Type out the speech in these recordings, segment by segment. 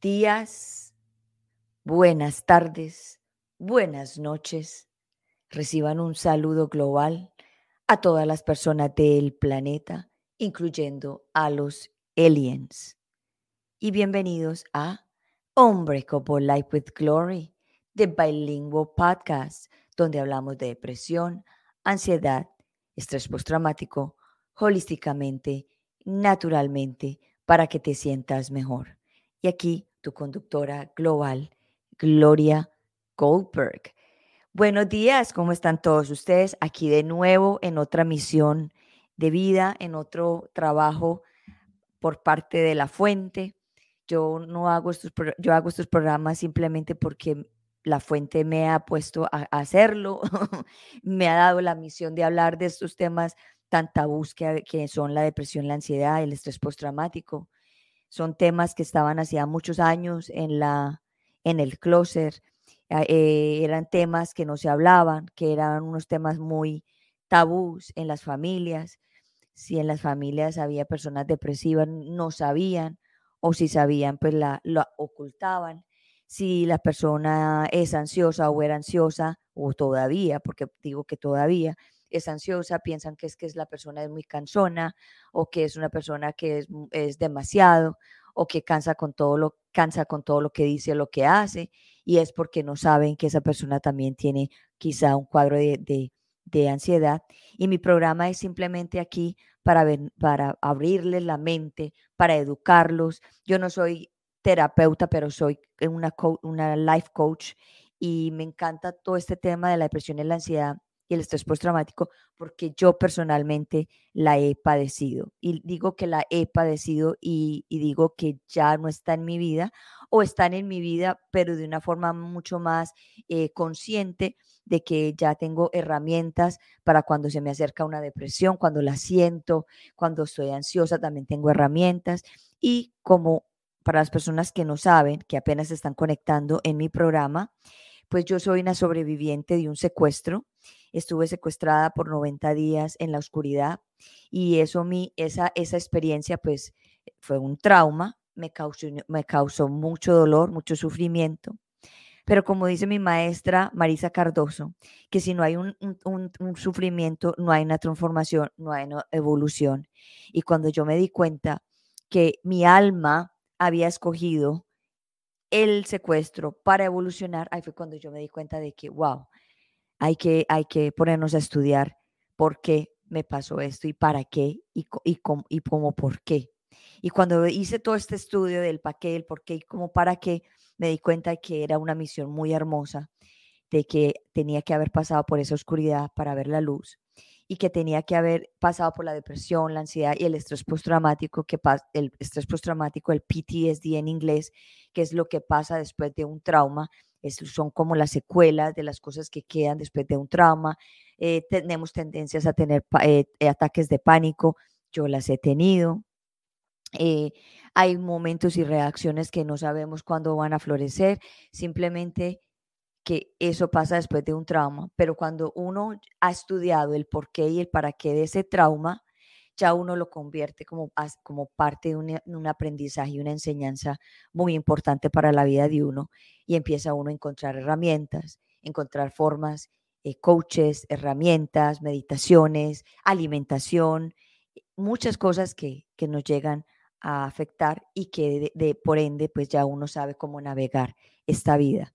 días, buenas tardes, buenas noches. Reciban un saludo global a todas las personas del planeta, incluyendo a los aliens. Y bienvenidos a Unbreakable Life with Glory, the Bilingual Podcast, donde hablamos de depresión, ansiedad, estrés postraumático, holísticamente, naturalmente, para que te sientas mejor. Y aquí tu conductora global, Gloria Goldberg. Buenos días, ¿cómo están todos ustedes? Aquí de nuevo en otra misión de vida, en otro trabajo por parte de la fuente. Yo no hago estos, yo hago estos programas simplemente porque la fuente me ha puesto a hacerlo, me ha dado la misión de hablar de estos temas tan tabús que, que son la depresión, la ansiedad, el estrés postraumático. Son temas que estaban hacía muchos años en, la, en el closet. Ah, eh, eran temas que no se hablaban, que eran unos temas muy tabús en las familias. Si en las familias había personas depresivas, no sabían, o si sabían, pues la, lo ocultaban. Si la persona es ansiosa o era ansiosa, o todavía, porque digo que todavía, es ansiosa, piensan que es que es la persona es muy cansona o que es una persona que es, es demasiado o que cansa con todo lo cansa con todo lo que dice, lo que hace y es porque no saben que esa persona también tiene quizá un cuadro de, de, ansiedad y mi programa es simplemente aquí para, para abrirles la mente, para educarlos. Yo no soy terapeuta, pero soy una, una life coach y me encanta todo este tema de la depresión y la ansiedad y el estrés postraumático porque yo personalmente la he padecido. Y digo que la he padecido y, digo que ya no está en mi vida o están en mi vida, pero de una forma mucho más eh, consciente de que ya tengo herramientas para cuando se me acerca una depresión, cuando la siento, cuando estoy ansiosa, también tengo herramientas. Y como para las personas que no saben, que apenas se están conectando en mi programa, pues yo soy una sobreviviente de un secuestro estuve secuestrada por 90 días en la oscuridad y eso mi, esa, esa experiencia pues fue un trauma, me causó, me causó mucho dolor, mucho sufrimiento. Pero como dice mi maestra Marisa Cardoso, que si no hay un, un, sufrimiento, no hay una transformación, no hay una evolución. Y cuando yo me di cuenta que mi alma había escogido el secuestro para evolucionar, ahí fue cuando yo me di cuenta de que, wow, hay que, hay que ponernos a estudiar por qué me pasó esto y para qué y, y, cómo, y cómo por qué. Y cuando hice todo este estudio del para qué, el por qué y cómo para qué, me di cuenta de que era una misión muy hermosa, de que tenía que haber pasado por esa oscuridad para ver la luz y que tenía que haber pasado por la depresión, la ansiedad y el estrés postraumático, que el estrés postraumático, el PTSD en inglés, que es lo que pasa después de un trauma son como las secuelas de las cosas que quedan después de un trauma. Eh, tenemos tendencias a tener eh, eh, ataques de pánico, yo las he tenido. hay momentos y reacciones que no sabemos cuándo van a florecer, simplemente que eso pasa después de un trauma, pero cuando uno ha estudiado el por qué y el para qué de ese trauma, ya uno lo convierte como, como parte de un, aprendizaje y una enseñanza muy importante para la vida de uno y empieza uno a encontrar herramientas, encontrar formas, eh, coaches, herramientas, meditaciones, alimentación, muchas cosas que, nos llegan a afectar y que de, por ende pues ya uno sabe cómo navegar esta vida.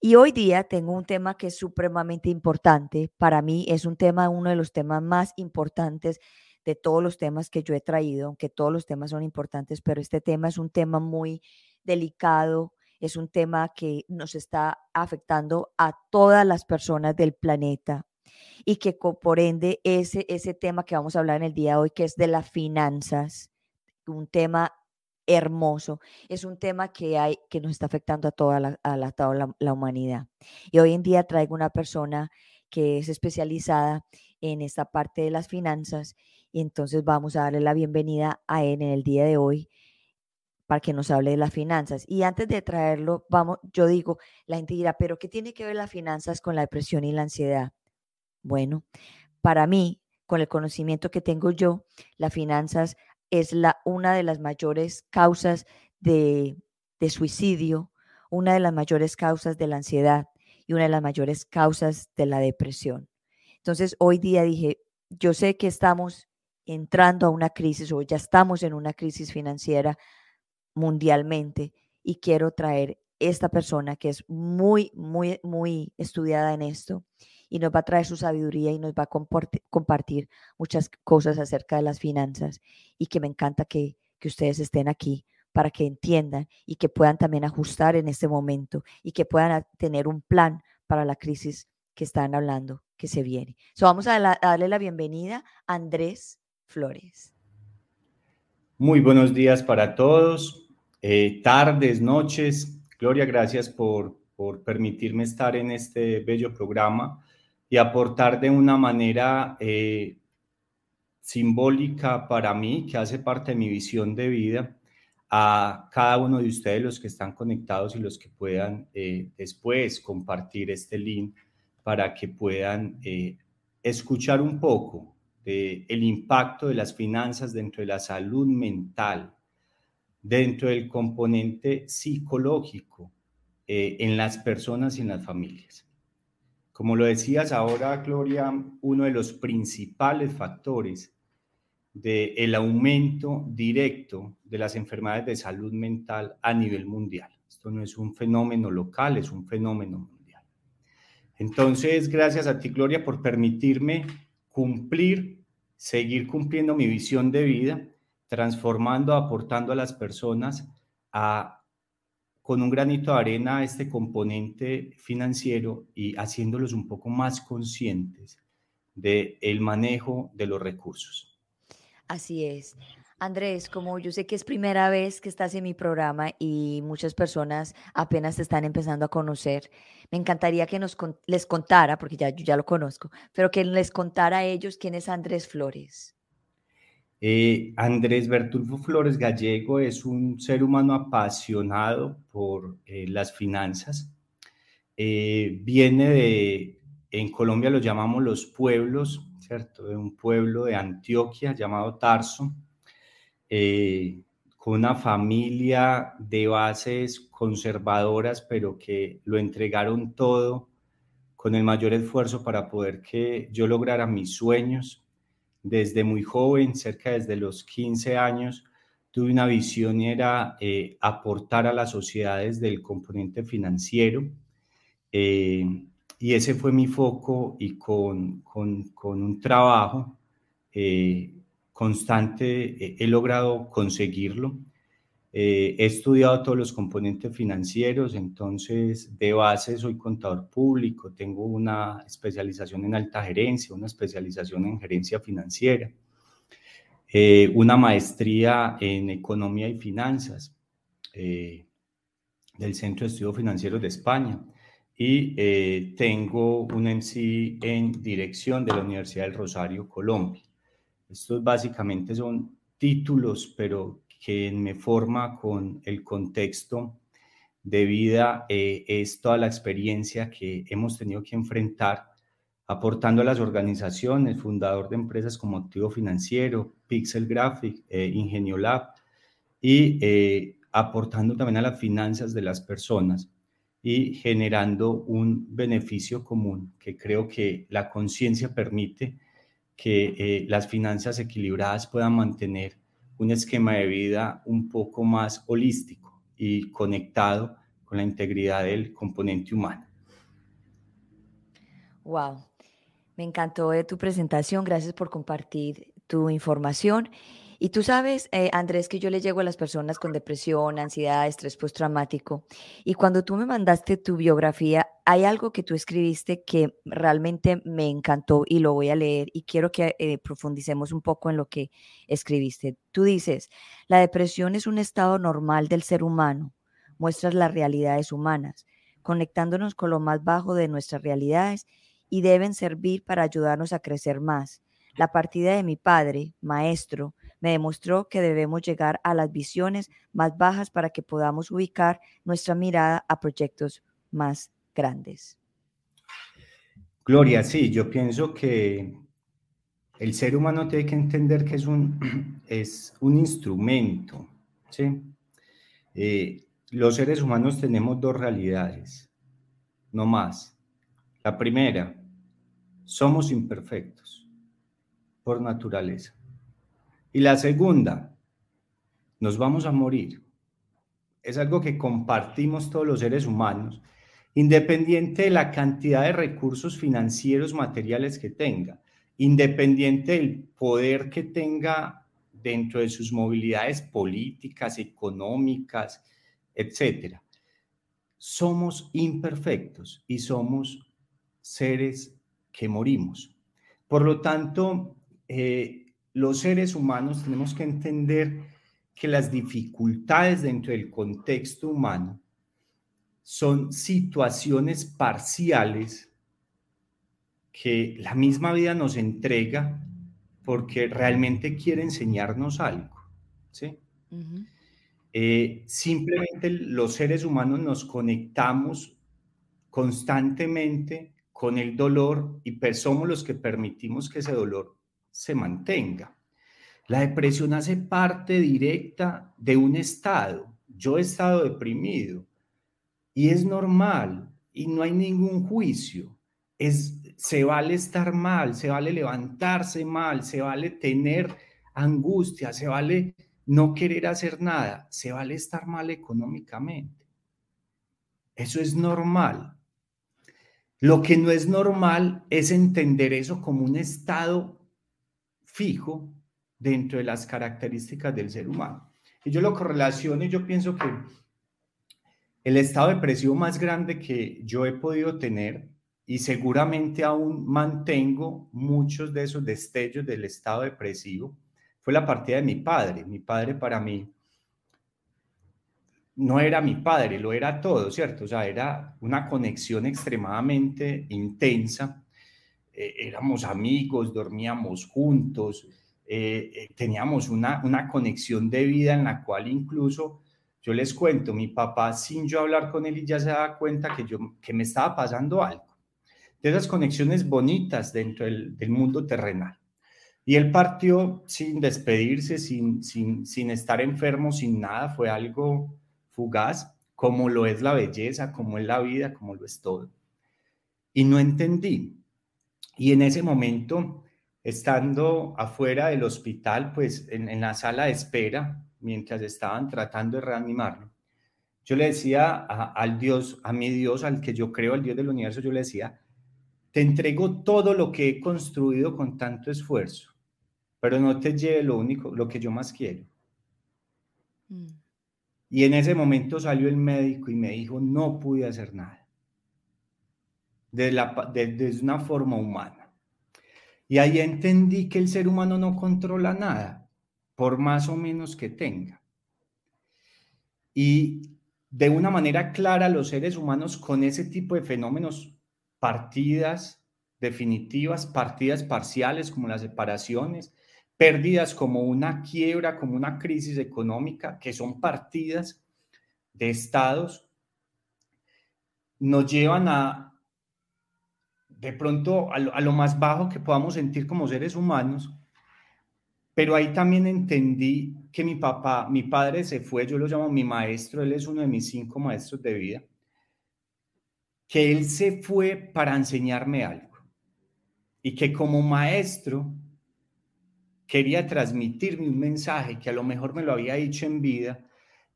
Y hoy día tengo un tema que es supremamente importante. Para mí es un tema, uno de los temas más importantes de todos los temas que yo he traído, aunque todos los temas son importantes, pero este tema es un tema muy delicado, es un tema que nos está afectando a todas las personas del planeta y que por ende ese, ese tema que vamos a hablar en el día de hoy, que es de las finanzas, un tema hermoso, es un tema que hay que nos está afectando a toda la, a la, toda la humanidad. Y hoy en día traigo una persona que es especializada en esta parte de las finanzas y entonces vamos a darle la bienvenida a él en el día de hoy para que nos hable de las finanzas. Y antes de traerlo, vamos, yo digo, la gente dirá, pero ¿qué tiene que ver las finanzas con la depresión y la ansiedad? Bueno, para mí, con el conocimiento que tengo yo, las finanzas es la, una de las mayores causas de, de suicidio, una de las mayores causas de la ansiedad y una de las mayores causas de la depresión. Entonces, hoy día dije, yo sé que estamos entrando a una crisis o ya estamos en una crisis financiera mundialmente y quiero traer esta persona que es muy, muy, muy estudiada en esto y nos va a traer su sabiduría y nos va a compartir muchas cosas acerca de las finanzas y que me encanta que, que ustedes estén aquí para que entiendan y que puedan también ajustar en este momento y que puedan tener un plan para la crisis que están hablando que se viene. So, vamos a, darle la bienvenida a Andrés Flores. Muy buenos días para todos, eh, tardes, noches. Gloria, gracias por, por permitirme estar en este bello programa y aportar de una manera eh, simbólica para mí, que hace parte de mi visión de vida, a cada uno de ustedes, los que están conectados y los que puedan eh, después compartir este link para que puedan escuchar un poco del el impacto de las finanzas dentro de la salud mental, dentro del componente psicológico en las personas y en las familias. Como lo decías ahora, Gloria, uno de los principales factores del el aumento directo de las enfermedades de salud mental a nivel mundial. Esto no es un fenómeno local, es un fenómeno mundial. Entonces, gracias a ti, Gloria, por permitirme cumplir, seguir cumpliendo mi visión de vida, transformando, aportando a las personas a con un granito de arena a este componente financiero y haciéndolos un poco más conscientes del el manejo de los recursos. Así es. Andrés, como yo sé que es primera vez que estás en mi programa y muchas personas apenas te están empezando a conocer, me encantaría que nos les contara, porque ya yo ya lo conozco, pero que les contara a ellos quién es Andrés Flores. Eh, Andrés Bertulfo Flores Gallego es un ser humano apasionado por eh, las finanzas. Eh, viene de, en Colombia lo llamamos los pueblos, ¿cierto? De un pueblo de Antioquia llamado Tarso, con una familia de bases conservadoras, pero que lo entregaron todo con el mayor esfuerzo para poder que yo lograra mis sueños desde muy joven, cerca desde los 15 años, tuve una visión y era eh, aportar a las sociedades del componente financiero. Eh, y ese fue mi foco y con, con, con un trabajo eh, constante he logrado conseguirlo. Eh, he estudiado todos los componentes financieros, entonces de base soy contador público, tengo una especialización en alta gerencia, una especialización en gerencia financiera, eh, una maestría en economía y finanzas eh, del Centro de Estudios Financieros de España y tengo un MC en dirección de la Universidad del Rosario, Colombia. Estos básicamente son títulos, pero que me forma con el contexto de vida eh, es toda la experiencia que hemos tenido que enfrentar aportando a las organizaciones, fundador de empresas como Activo Financiero, Pixel Graphic, eh, Ingenio Lab, y eh, aportando también a las finanzas de las personas y generando un beneficio común que creo que la conciencia permite que las finanzas equilibradas puedan mantener un esquema de vida un poco más holístico y conectado con la integridad del componente humano. Wow, me encantó de tu presentación, gracias por compartir tu información y tú sabes, eh, Andrés, que yo le llego a las personas con depresión, ansiedad, estrés postraumático. Y cuando tú me mandaste tu biografía, hay algo que tú escribiste que realmente me encantó y lo voy a leer y quiero que eh, profundicemos un poco en lo que escribiste. Tú dices, la depresión es un estado normal del ser humano, muestras las realidades humanas, conectándonos con lo más bajo de nuestras realidades y deben servir para ayudarnos a crecer más. La partida de mi padre, maestro, me demostró que debemos llegar a las visiones más bajas para que podamos ubicar nuestra mirada a proyectos más grandes. Gloria, sí, yo pienso que el ser humano tiene que entender que es un, es un instrumento, ¿sí? Eh, los seres humanos tenemos dos realidades, no más. La primera, somos imperfectos por naturaleza. Y la segunda, nos vamos a morir. Es algo que compartimos todos los seres humanos, independiente de la cantidad de recursos financieros, materiales que tenga, independiente del poder que tenga dentro de sus movilidades políticas, económicas, etcétera. Somos imperfectos y somos seres que morimos. Por lo tanto, eh, los seres humanos tenemos que entender que las dificultades dentro del contexto humano son situaciones parciales que la misma vida nos entrega porque realmente quiere enseñarnos algo. ¿sí? Eh, simplemente los seres humanos nos conectamos constantemente con el dolor y somos los que permitimos que ese dolor se mantenga. La depresión hace parte directa de un estado. Yo he estado deprimido y es normal y no hay ningún juicio. Es, se vale estar mal, se vale levantarse mal, se vale tener angustia, se vale no querer hacer nada, se vale estar mal económicamente. Eso es normal. Lo que no es normal es entender eso como un estado fijo dentro de las características del ser humano. Y yo lo correlaciono y yo pienso que el estado depresivo más grande que yo he podido tener y seguramente aún mantengo muchos de esos destellos del estado depresivo fue la partida de mi padre. Mi padre para mí no era mi padre, lo era todo, ¿cierto? O sea, era una conexión extremadamente intensa. Eh, éramos amigos, dormíamos juntos, eh, eh, teníamos una, una conexión de vida en la cual incluso, yo les cuento, mi papá sin yo hablar con él y ya se daba cuenta que, yo, que me estaba pasando algo. De esas conexiones bonitas dentro del, del mundo terrenal. Y él partió sin despedirse, sin, sin, sin estar enfermo, sin nada, fue algo fugaz, como lo es la belleza, como es la vida, como lo es todo. Y no entendí. Y en ese momento, estando afuera del hospital, pues en, en la sala de espera, mientras estaban tratando de reanimarlo, yo le decía al Dios, a mi Dios, al que yo creo, al Dios del universo, yo le decía, te entrego todo lo que he construido con tanto esfuerzo pero no te lleve lo único, lo que yo más quiero. Mm. Y en ese momento salió el médico y me dijo, no pude hacer nada. De, la, de, una forma humana. Y ahí entendí que el ser humano no controla nada, por más o menos que tenga. Y de una manera clara, los seres humanos con ese tipo de fenómenos, partidas definitivas, partidas parciales como las separaciones, pérdidas como una quiebra, como una crisis económica, que son partidas de estados, nos llevan a, de pronto, a lo, más bajo que podamos sentir como seres humanos, pero ahí también entendí que mi papá, mi padre se fue, yo lo llamo mi maestro, él es uno de mis cinco maestros de vida, que él se fue para enseñarme algo y que como maestro quería transmitirme un mensaje que a lo mejor me lo había dicho en vida,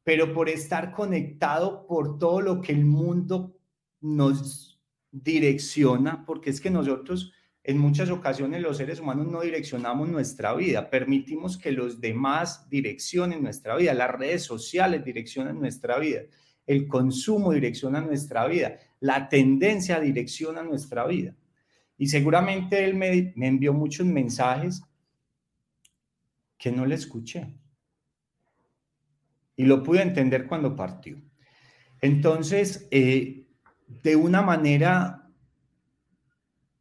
pero por estar conectado por todo lo que el mundo nos direcciona, porque es que nosotros en muchas ocasiones los seres humanos no direccionamos nuestra vida, permitimos que los demás direccionen nuestra vida, las redes sociales direccionan nuestra vida, el consumo direcciona nuestra vida, la tendencia direcciona nuestra vida. Y seguramente él me, envió muchos mensajes que no le escuché. Y lo pude entender cuando partió. Entonces, eh, de una manera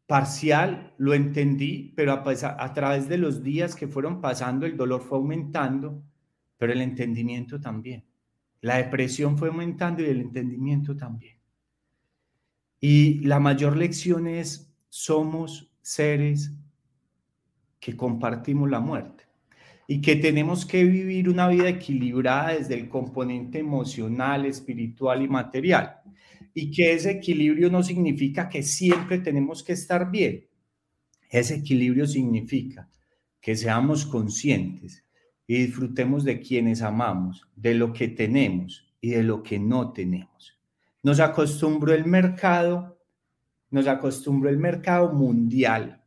parcial lo entendí, pero a, través de los días que fueron pasando, el dolor fue aumentando, pero el entendimiento también. La depresión fue aumentando y el entendimiento también. Y la mayor lección es, somos seres que compartimos la muerte. y que tenemos que vivir una vida equilibrada desde el componente emocional, espiritual y material. Y que ese equilibrio no significa que siempre tenemos que estar bien. Ese equilibrio significa que seamos conscientes y disfrutemos de quienes amamos, de lo que tenemos y de lo que no tenemos. Nos acostumbró el mercado, nos acostumbró el mercado mundial,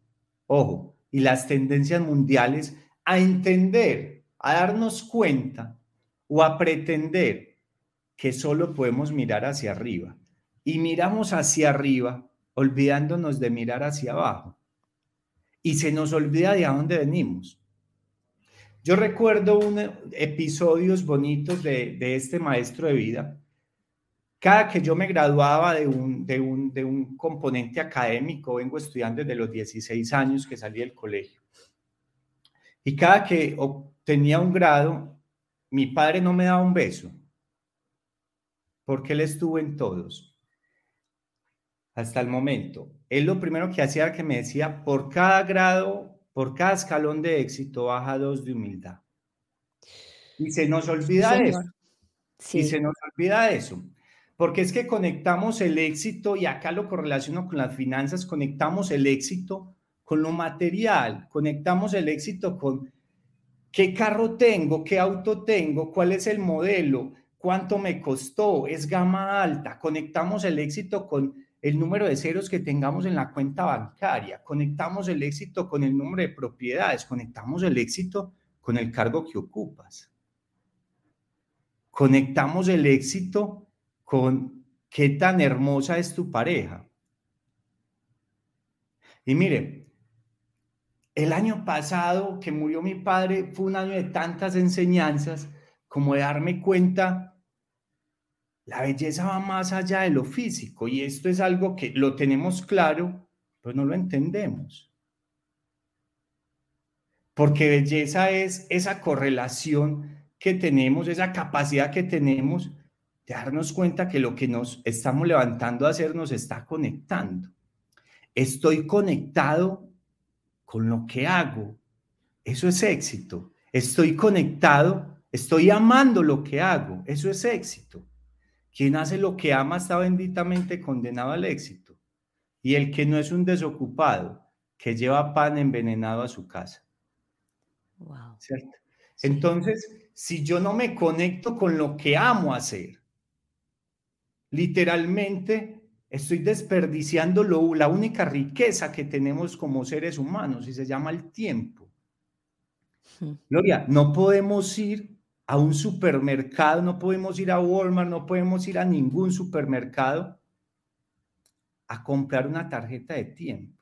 ojo, y las tendencias mundiales a entender, a darnos cuenta o a pretender que solo podemos mirar hacia arriba. Y miramos hacia arriba olvidándonos de mirar hacia abajo. Y se nos olvida de a dónde venimos. Yo recuerdo un, episodios bonitos de, de, este maestro de vida. Cada que yo me graduaba de un, de, un, de un componente académico, vengo estudiando desde los 16 años que salí del colegio. Y cada que obtenía un grado, mi padre no me daba un beso, porque él estuvo en todos. Hasta el momento. Él lo primero que hacía era que me decía, por cada grado, por cada escalón de éxito, baja dos de humildad. Y se nos olvida eso. Y se nos olvida eso. Porque es que conectamos el éxito, y acá lo correlaciono con las finanzas, conectamos el éxito con lo material, conectamos el éxito con qué carro tengo, qué auto tengo, cuál es el modelo, cuánto me costó, es gama alta, conectamos el éxito con el número de ceros que tengamos en la cuenta bancaria, conectamos el éxito con el número de propiedades, conectamos el éxito con el cargo que ocupas. Conectamos el éxito con qué tan hermosa es tu pareja. Y mire, el año pasado que murió mi padre fue un año de tantas enseñanzas como de darme cuenta, la belleza va más allá de lo físico y esto es algo que lo tenemos claro, pero no lo entendemos. Porque belleza es esa correlación que tenemos, esa capacidad que tenemos de darnos cuenta que lo que nos estamos levantando a hacer nos está conectando. Estoy conectado con lo que hago. Eso es éxito. Estoy conectado, estoy amando lo que hago. Eso es éxito. Quien hace lo que ama está benditamente condenado al éxito. Y el que no es un desocupado, que lleva pan envenenado a su casa. Wow. ¿Cierto? Entonces, si yo no me conecto con lo que amo hacer, literalmente Estoy desperdiciando la única riqueza que tenemos como seres humanos y se llama el tiempo. Hmm. Gloria, no podemos ir a un supermercado, no podemos ir a Walmart, no podemos ir a ningún supermercado a comprar una tarjeta de tiempo.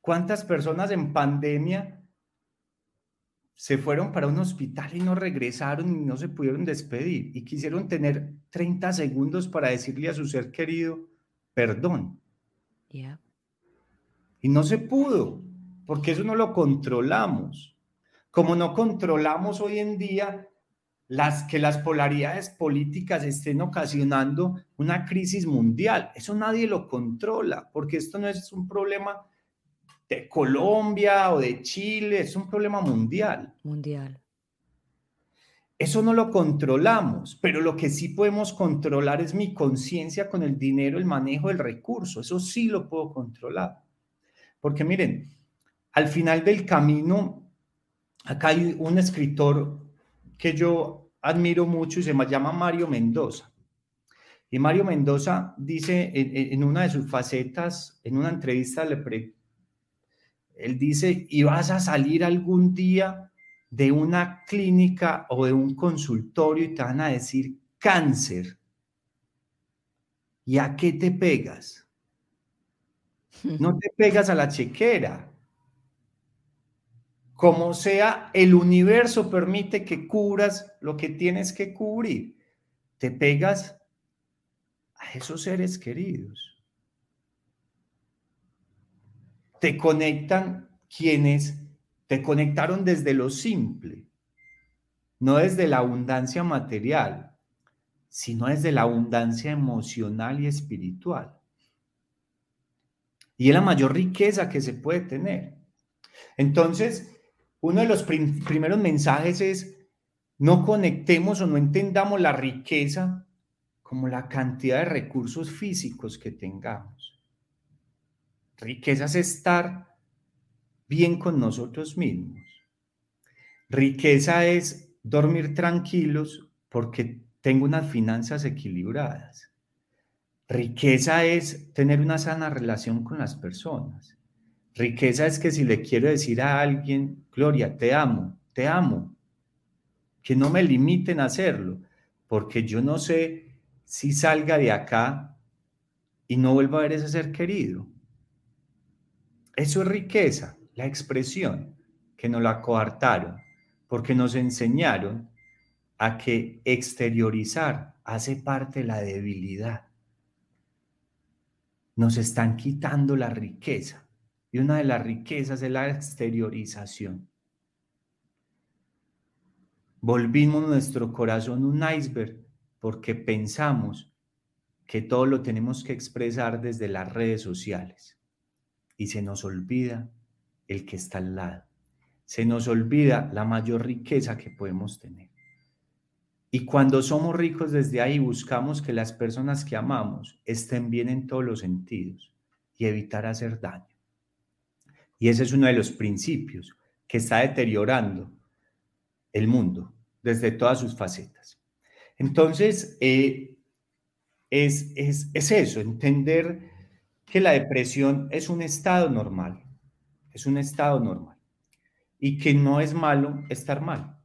¿Cuántas personas en pandemia se fueron para un hospital y no regresaron y no se pudieron despedir y quisieron tener 30 segundos para decirle a su ser querido, perdón. Y no se pudo, porque eso no lo controlamos. Como no controlamos hoy en día las que las polaridades políticas estén ocasionando una crisis mundial. Eso nadie lo controla, porque esto no es un problema de Colombia o de Chile, es un problema mundial. Mundial. Eso no lo controlamos, pero lo que sí podemos controlar es mi conciencia con el dinero, el manejo del recurso. Eso sí lo puedo controlar. Porque miren, al final del camino, acá hay un escritor que yo admiro mucho y se llama Mario Mendoza. Y Mario Mendoza dice en, una de sus facetas, en una entrevista, le él dice, ¿y vas a salir algún día de una clínica o de un consultorio y te van a decir cáncer. ¿Y a qué te pegas? No te pegas a la chequera. Como sea, el universo permite que cubras lo que tienes que cubrir. Te pegas a esos seres queridos. Te conectan quienes te conectaron desde lo simple, no desde la abundancia material, sino desde la abundancia emocional y espiritual. Y es la mayor riqueza que se puede tener. Entonces, uno de los primeros mensajes es, no conectemos o no entendamos la riqueza como la cantidad de recursos físicos que tengamos. Riqueza es estar bien con nosotros mismos. Riqueza es dormir tranquilos porque tengo unas finanzas equilibradas. Riqueza es tener una sana relación con las personas. Riqueza es que si le quiero decir a alguien, Gloria, te amo, te amo, que no me limiten a hacerlo, porque yo no sé si salga de acá y no vuelva a ver ese ser querido. Eso es riqueza, la expresión, que nos la coartaron, porque nos enseñaron a que exteriorizar hace parte de la debilidad. Nos están quitando la riqueza y una de las riquezas es la exteriorización. Volvimos nuestro corazón un iceberg porque pensamos que todo lo tenemos que expresar desde las redes sociales y se nos olvida el que está al lado. Se nos olvida la mayor riqueza que podemos tener. Y cuando somos ricos desde ahí buscamos que las personas que amamos estén bien en todos los sentidos y evitar hacer daño. Y ese es uno de los principios que está deteriorando el mundo desde todas sus facetas. Entonces, eh, es, es, es eso, entender que la depresión es un estado normal, es un estado normal y que no es malo estar mal,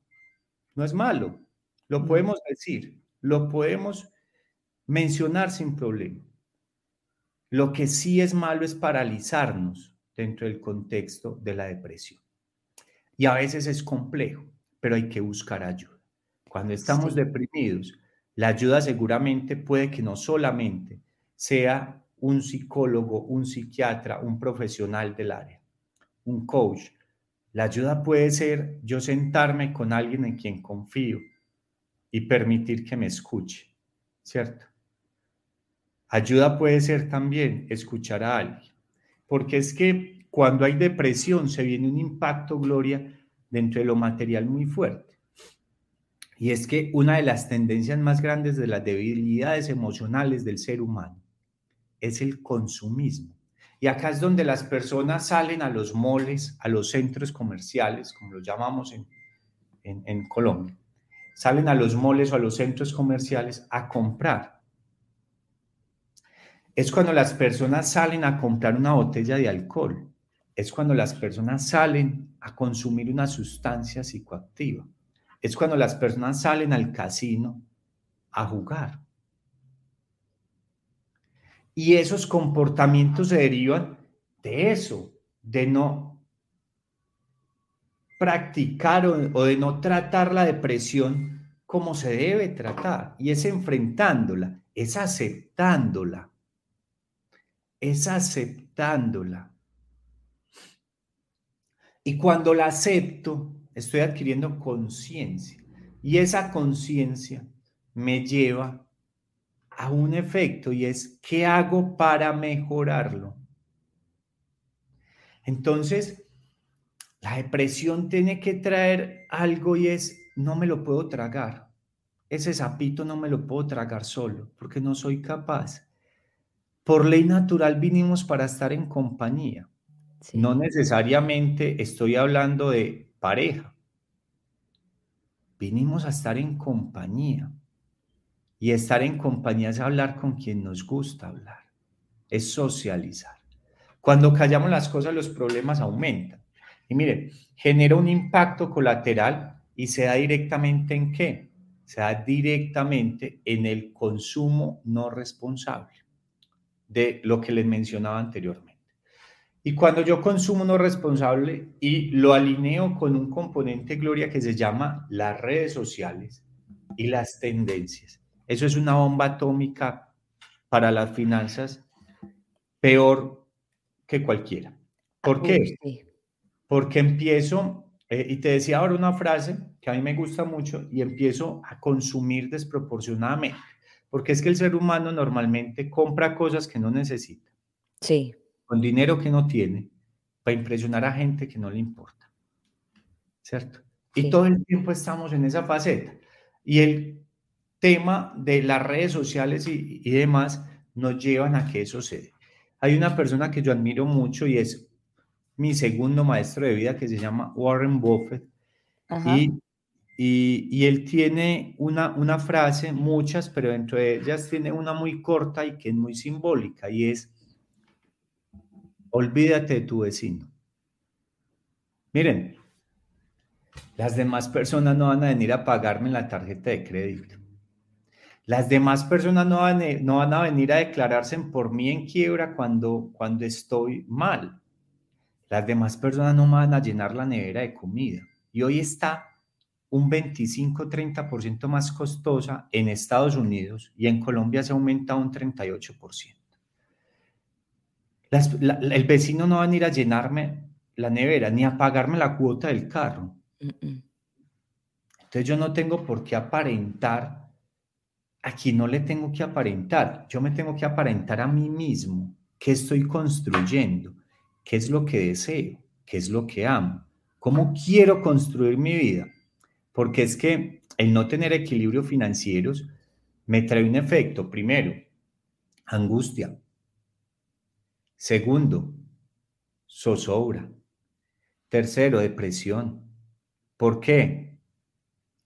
no es malo, lo podemos decir, lo podemos mencionar sin problema. Lo que sí es malo es paralizarnos dentro del contexto de la depresión. Y a veces es complejo, pero hay que buscar ayuda. Cuando estamos deprimidos, la ayuda seguramente puede que no solamente sea un psicólogo, un psiquiatra, un profesional del área, un coach. La ayuda puede ser yo sentarme con alguien en quien confío y permitir que me escuche, ¿cierto? Ayuda puede ser también escuchar a alguien. Porque es que cuando hay depresión se viene un impacto, Gloria, dentro de lo material muy fuerte. Y es que una de las tendencias más grandes de las debilidades emocionales del ser humano es el consumismo. Y acá es donde las personas salen a los moles, a los centros comerciales, como lo llamamos en, en Colombia. Salen a los moles o a los centros comerciales a comprar es cuando las personas salen a comprar una botella de alcohol. Es cuando las personas salen a consumir una sustancia psicoactiva. Es cuando las personas salen al casino a jugar. Y esos comportamientos se derivan de eso, de no practicar o, de no tratar la depresión como se debe tratar. Y es enfrentándola, es aceptándola es aceptándola. Y cuando la acepto, estoy adquiriendo conciencia. Y esa conciencia me lleva a un efecto y es, ¿qué hago para mejorarlo? Entonces, la depresión tiene que traer algo y es, no me lo puedo tragar. Ese sapito no me lo puedo tragar solo porque no soy capaz. Por ley natural vinimos para estar en compañía. No necesariamente estoy hablando de pareja. Vinimos a estar en compañía. Y estar en compañía es hablar con quien nos gusta hablar. Es socializar. Cuando callamos las cosas, los problemas aumentan. Y mire, genera un impacto colateral y se da directamente en qué? Se da directamente en el consumo no responsable de lo que les mencionaba anteriormente. Y cuando yo consumo no responsable y lo alineo con un componente, Gloria, que se llama las redes sociales y las tendencias. Eso es una bomba atómica para las finanzas peor que cualquiera. ¿Por qué? Porque empiezo, eh, y te decía ahora una frase que a mí me gusta mucho, y empiezo a consumir desproporcionadamente. Porque es que el ser humano normalmente compra cosas que no necesita. Sí. Con dinero que no tiene, para impresionar a gente que no le importa. ¿cierto? Y todo el tiempo estamos en esa faceta. Y el tema de las redes sociales y, y demás nos llevan a que eso se Hay una persona que yo admiro mucho y es mi segundo maestro de vida que se llama Warren Buffett. Y, y, él tiene una, una frase, muchas, pero dentro de ellas tiene una muy corta y que es muy simbólica y es, olvídate de tu vecino. Miren, las demás personas no van a venir a pagarme la tarjeta de crédito. Las demás personas no van, a, no van a venir a declararse por mí en quiebra cuando, cuando estoy mal. Las demás personas no van a llenar la nevera de comida. Y hoy está un 25-30% más costosa en Estados Unidos y en Colombia se aumenta un 38%. el vecino no va a ir a llenarme la nevera ni a pagarme la cuota del carro. Entonces yo no tengo por qué aparentar aquí no le tengo que aparentar, yo me tengo que aparentar a mí mismo qué estoy construyendo, qué es lo que deseo, qué es lo que amo, cómo quiero construir mi vida. Porque es que el no tener equilibrio financieros me trae un efecto, primero, angustia. Segundo, zozobra. Tercero, depresión. ¿Por qué?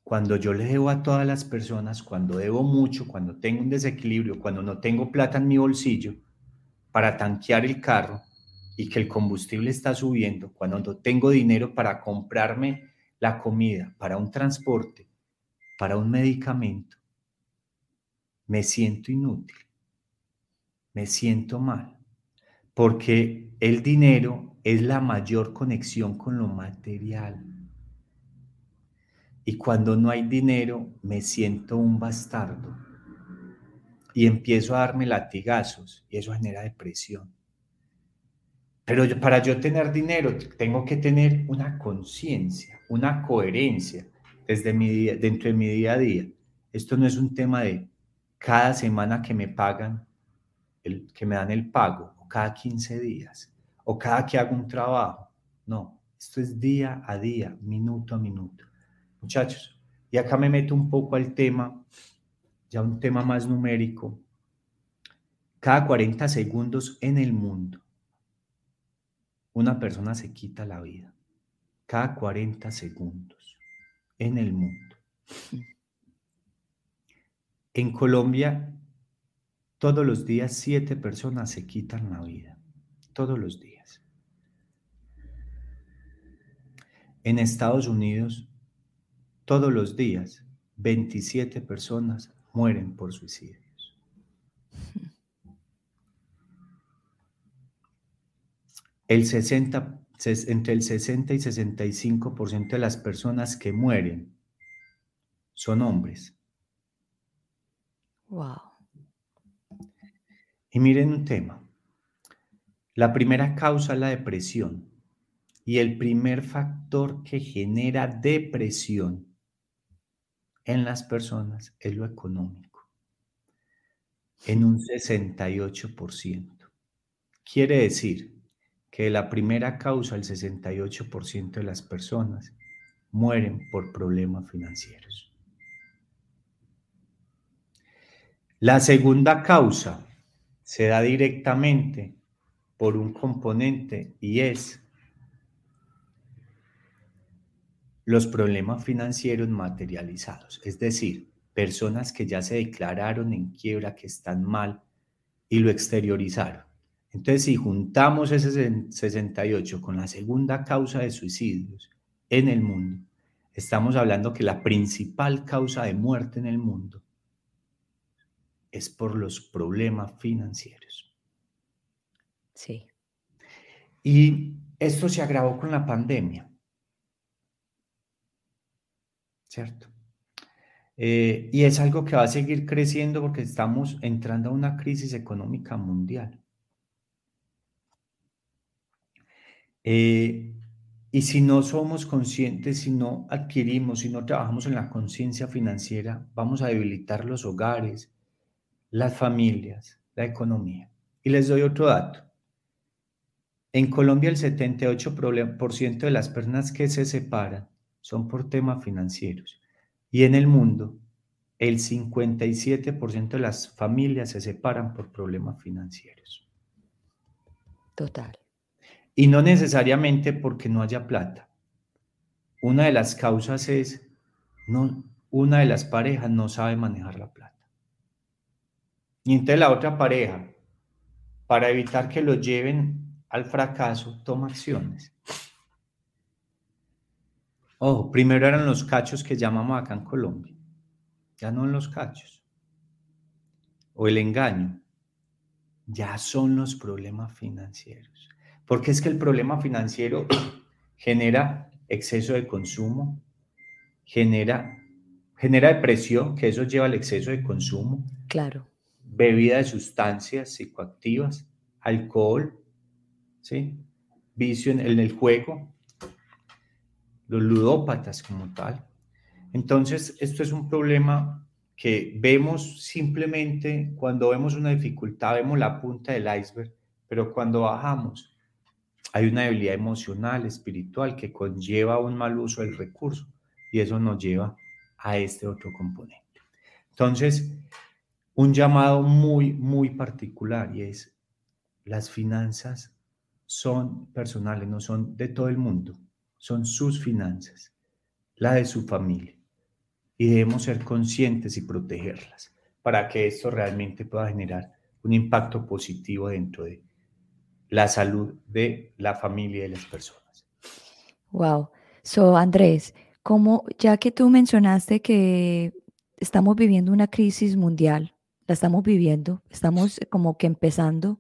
Cuando yo le debo a todas las personas, cuando debo mucho, cuando tengo un desequilibrio, cuando no tengo plata en mi bolsillo para tanquear el carro y que el combustible está subiendo, cuando no tengo dinero para comprarme la comida, para un transporte, para un medicamento, me siento inútil, me siento mal, porque el dinero es la mayor conexión con lo material. Y cuando no hay dinero, me siento un bastardo. Y empiezo a darme latigazos y eso genera depresión. Pero para yo tener dinero, tengo que tener una conciencia, una coherencia desde mi día, dentro de mi día a día. Esto no es un tema de cada semana que me pagan, el, que me dan el pago, o cada 15 días, o cada que hago un trabajo. No, esto es día a día, minuto a minuto muchachos. Y acá me meto un poco al tema, ya un tema más numérico. Cada 40 segundos en el mundo, una persona se quita la vida. Cada 40 segundos en el mundo. En Colombia, todos los días siete personas se quitan la vida. Todos los días. En Estados Unidos, todos los días, 27 personas mueren por suicidios. El 60, entre el 60 y 65% de las personas que mueren son hombres. Wow. Y miren un tema. La primera causa es la depresión. Y el primer factor que genera depresión en las personas es lo económico, en un 68%. Quiere decir que la primera causa, el 68% de las personas mueren por problemas financieros. La segunda causa se da directamente por un componente y es los problemas financieros materializados, es decir, personas que ya se declararon en quiebra, que están mal y lo exteriorizaron. Entonces, si juntamos ese 68 con la segunda causa de suicidios en el mundo, estamos hablando que la principal causa de muerte en el mundo es por los problemas financieros. Sí. Y esto se agravó con la pandemia. ¿cierto? Eh, y es algo que va a seguir creciendo porque estamos entrando a una crisis económica mundial. Eh, y si no somos conscientes, si no adquirimos, si no trabajamos en la conciencia financiera, vamos a debilitar los hogares, las familias, la economía. Y les doy otro dato. En Colombia el 78% de las personas que se separan son por temas financieros. Y en el mundo, el 57% de las familias se separan por problemas financieros. Total. Y no necesariamente porque no haya plata. Una de las causas es, no, una de las parejas no sabe manejar la plata. Y entonces la otra pareja, para evitar que lo lleven al fracaso, toma acciones. Ojo, primero eran los cachos que llamamos acá en Colombia, ya no en los cachos. O el engaño, ya son los problemas financieros. Porque es que el problema financiero genera exceso de consumo, genera, genera depresión, que eso lleva al exceso de consumo. Claro. Bebida de sustancias psicoactivas, alcohol, ¿sí? vicio en el juego, los ludópatas como tal. Entonces, esto es un problema que vemos simplemente cuando vemos una dificultad, vemos la punta del iceberg, pero cuando bajamos hay una debilidad emocional, espiritual, que conlleva un mal uso del recurso y eso nos lleva a este otro componente. Entonces, un llamado muy, muy particular y es, las finanzas son personales, no son de todo el mundo, son sus finanzas, la de su familia. Y debemos ser conscientes y protegerlas para que esto realmente pueda generar un impacto positivo dentro de la salud de la familia y las personas. Wow. So, Andrés, como ya que tú mencionaste que estamos viviendo una crisis mundial, la estamos viviendo, estamos como que empezando.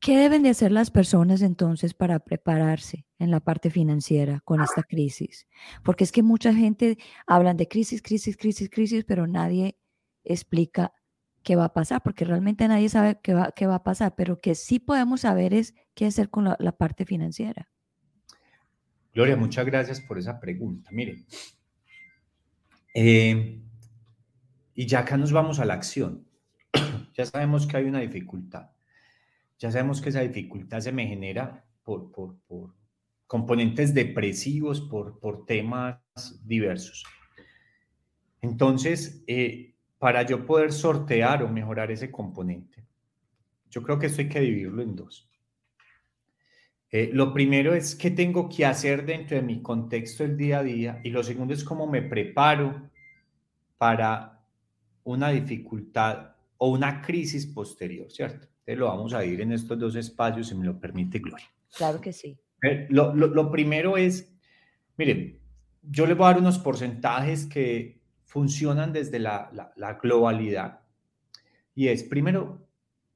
¿Qué deben de hacer las personas entonces para prepararse en la parte financiera con esta crisis? Porque es que mucha gente hablan de crisis, crisis, crisis, crisis, pero nadie explica qué va a pasar, porque realmente nadie sabe qué va, qué va a pasar, pero que sí podemos saber es qué hacer con la, parte financiera. Gloria, muchas gracias por esa pregunta. Mire, eh, y ya acá nos vamos a la acción. ya sabemos que hay una dificultad. Ya sabemos que esa dificultad se me genera por, por, por componentes depresivos, por, por temas diversos. Entonces, eh, para yo poder sortear o mejorar ese componente. Yo creo que esto hay que dividirlo en dos. Eh, lo primero es qué tengo que hacer dentro de mi contexto del día a día y lo segundo es cómo me preparo para una dificultad o una crisis posterior, ¿cierto? Entonces lo vamos a dividir en estos dos espacios, si me lo permite Gloria. Claro que sí. Eh, lo, lo, lo primero es, miren, yo les voy a dar unos porcentajes que funcionan desde la, globalidad. Y es, primero,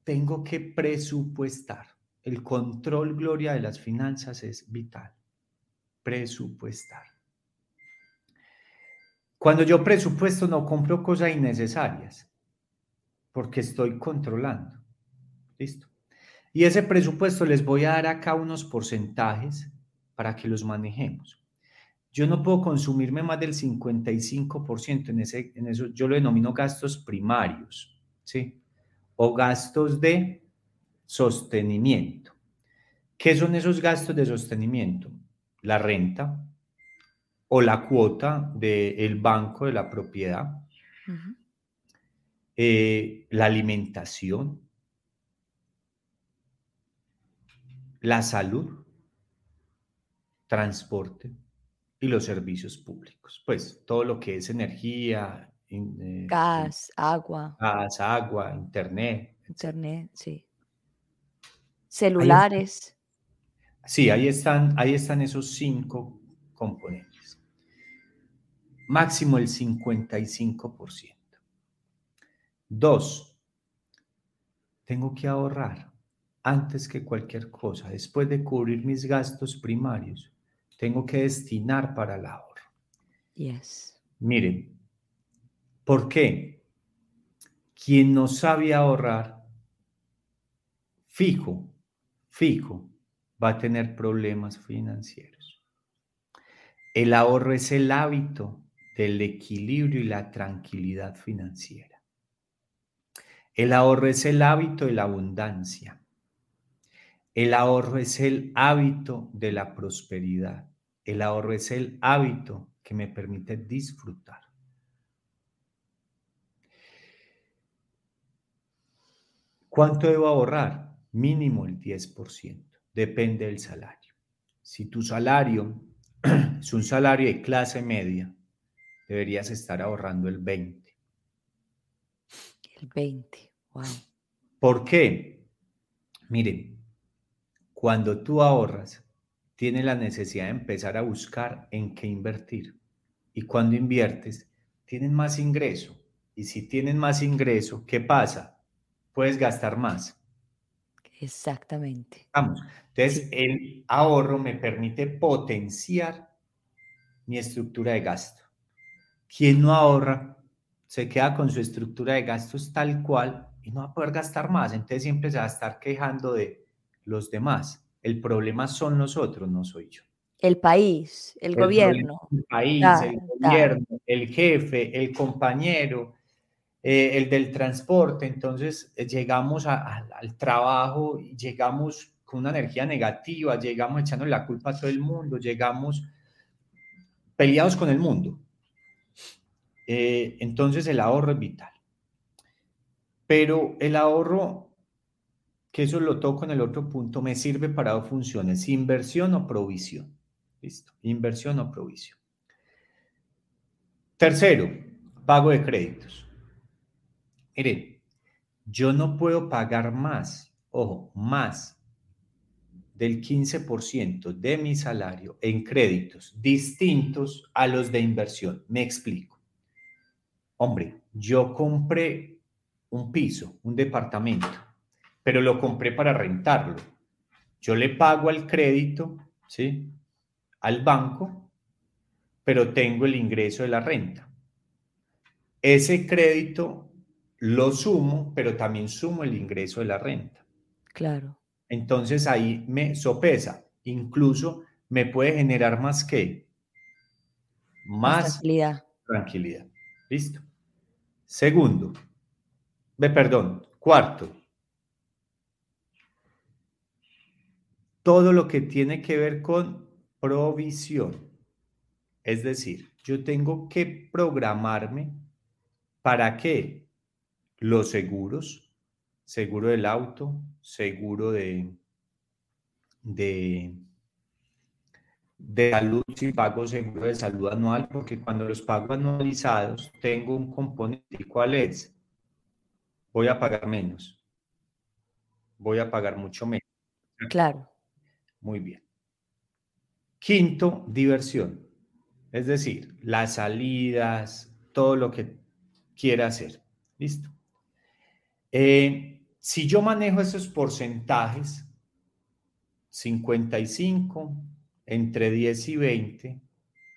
tengo que presupuestar. El control, Gloria, de las finanzas es vital. Presupuestar. Cuando yo presupuesto no compro cosas innecesarias, porque estoy controlando. ¿Listo? Y ese presupuesto les voy a dar acá unos porcentajes para que los manejemos yo no puedo consumirme más del 55% en, ese, en eso, yo lo denomino gastos primarios, ¿sí? O gastos de sostenimiento. ¿Qué son esos gastos de sostenimiento? La renta o la cuota del banco de la propiedad, eh, la alimentación, la salud, transporte, y los servicios públicos. Pues todo lo que es energía, eh, gas, agua. Gas, agua, internet. Internet, sí. Celulares. sí, ahí están, ahí están esos cinco componentes. Máximo el 55%. Dos, tengo que ahorrar antes que cualquier cosa, después de cubrir mis gastos primarios tengo que destinar para el ahorro. Yes. Miren, ¿por qué? Quien no sabe ahorrar, fijo, fijo, va a tener problemas financieros. El ahorro es el hábito del equilibrio y la tranquilidad financiera. El ahorro es el hábito de la abundancia. El ahorro es el hábito de la prosperidad. El ahorro es el hábito que me permite disfrutar. ¿Cuánto debo ahorrar? Mínimo el 10%. Depende del salario. Si tu salario es un salario de clase media, deberías estar ahorrando el 20. El 20, wow. ¿Por qué? Miren, cuando tú ahorras, tienes la necesidad de empezar a buscar en qué invertir. Y cuando inviertes, tienes más ingreso. Y si tienes más ingreso, ¿qué pasa? Puedes gastar más. Exactamente. Vamos. Entonces, el ahorro me permite potenciar mi estructura de gasto. Quien no ahorra se queda con su estructura de gastos tal cual y no va a poder gastar más. Entonces siempre se va a estar quejando de los demás. El problema son nosotros, no soy yo. El país, el, gobierno. El país, el gobierno, el jefe, el compañero, eh, el del transporte. Entonces eh, llegamos al trabajo, llegamos con una energía negativa, llegamos echando la culpa a todo el mundo, llegamos peleados con el mundo. Eh, entonces el ahorro es vital. Pero el ahorro, que eso lo toco en el otro punto, me sirve para dos funciones, inversión o provisión. Listo, inversión o provisión. Tercero, pago de créditos. Miren, yo no puedo pagar más, ojo, más del 15% de mi salario en créditos distintos a los de inversión. Me explico. Hombre, yo compré un piso, un departamento, pero lo compré para rentarlo. Yo le pago al crédito, ¿sí? Al banco, pero tengo el ingreso de la renta. Ese crédito lo sumo, pero también sumo el ingreso de la renta. Claro. Entonces ahí me sopesa. Incluso me puede generar más que más, tranquilidad. tranquilidad. Listo. Segundo, ve, perdón, cuarto, todo lo que tiene que ver con provisión. Es decir, yo tengo que programarme para que los seguros, seguro del auto, seguro de, de de salud si pago seguro de salud anual, porque cuando los pago anualizados tengo un componente. ¿Y cuál es? Voy a pagar menos. Voy a pagar mucho menos. Claro. Muy bien. Quinto, diversión. Es decir, las salidas, todo lo que quiera hacer. ¿Listo? Eh, si yo manejo esos porcentajes, 55, entre 10 y 20,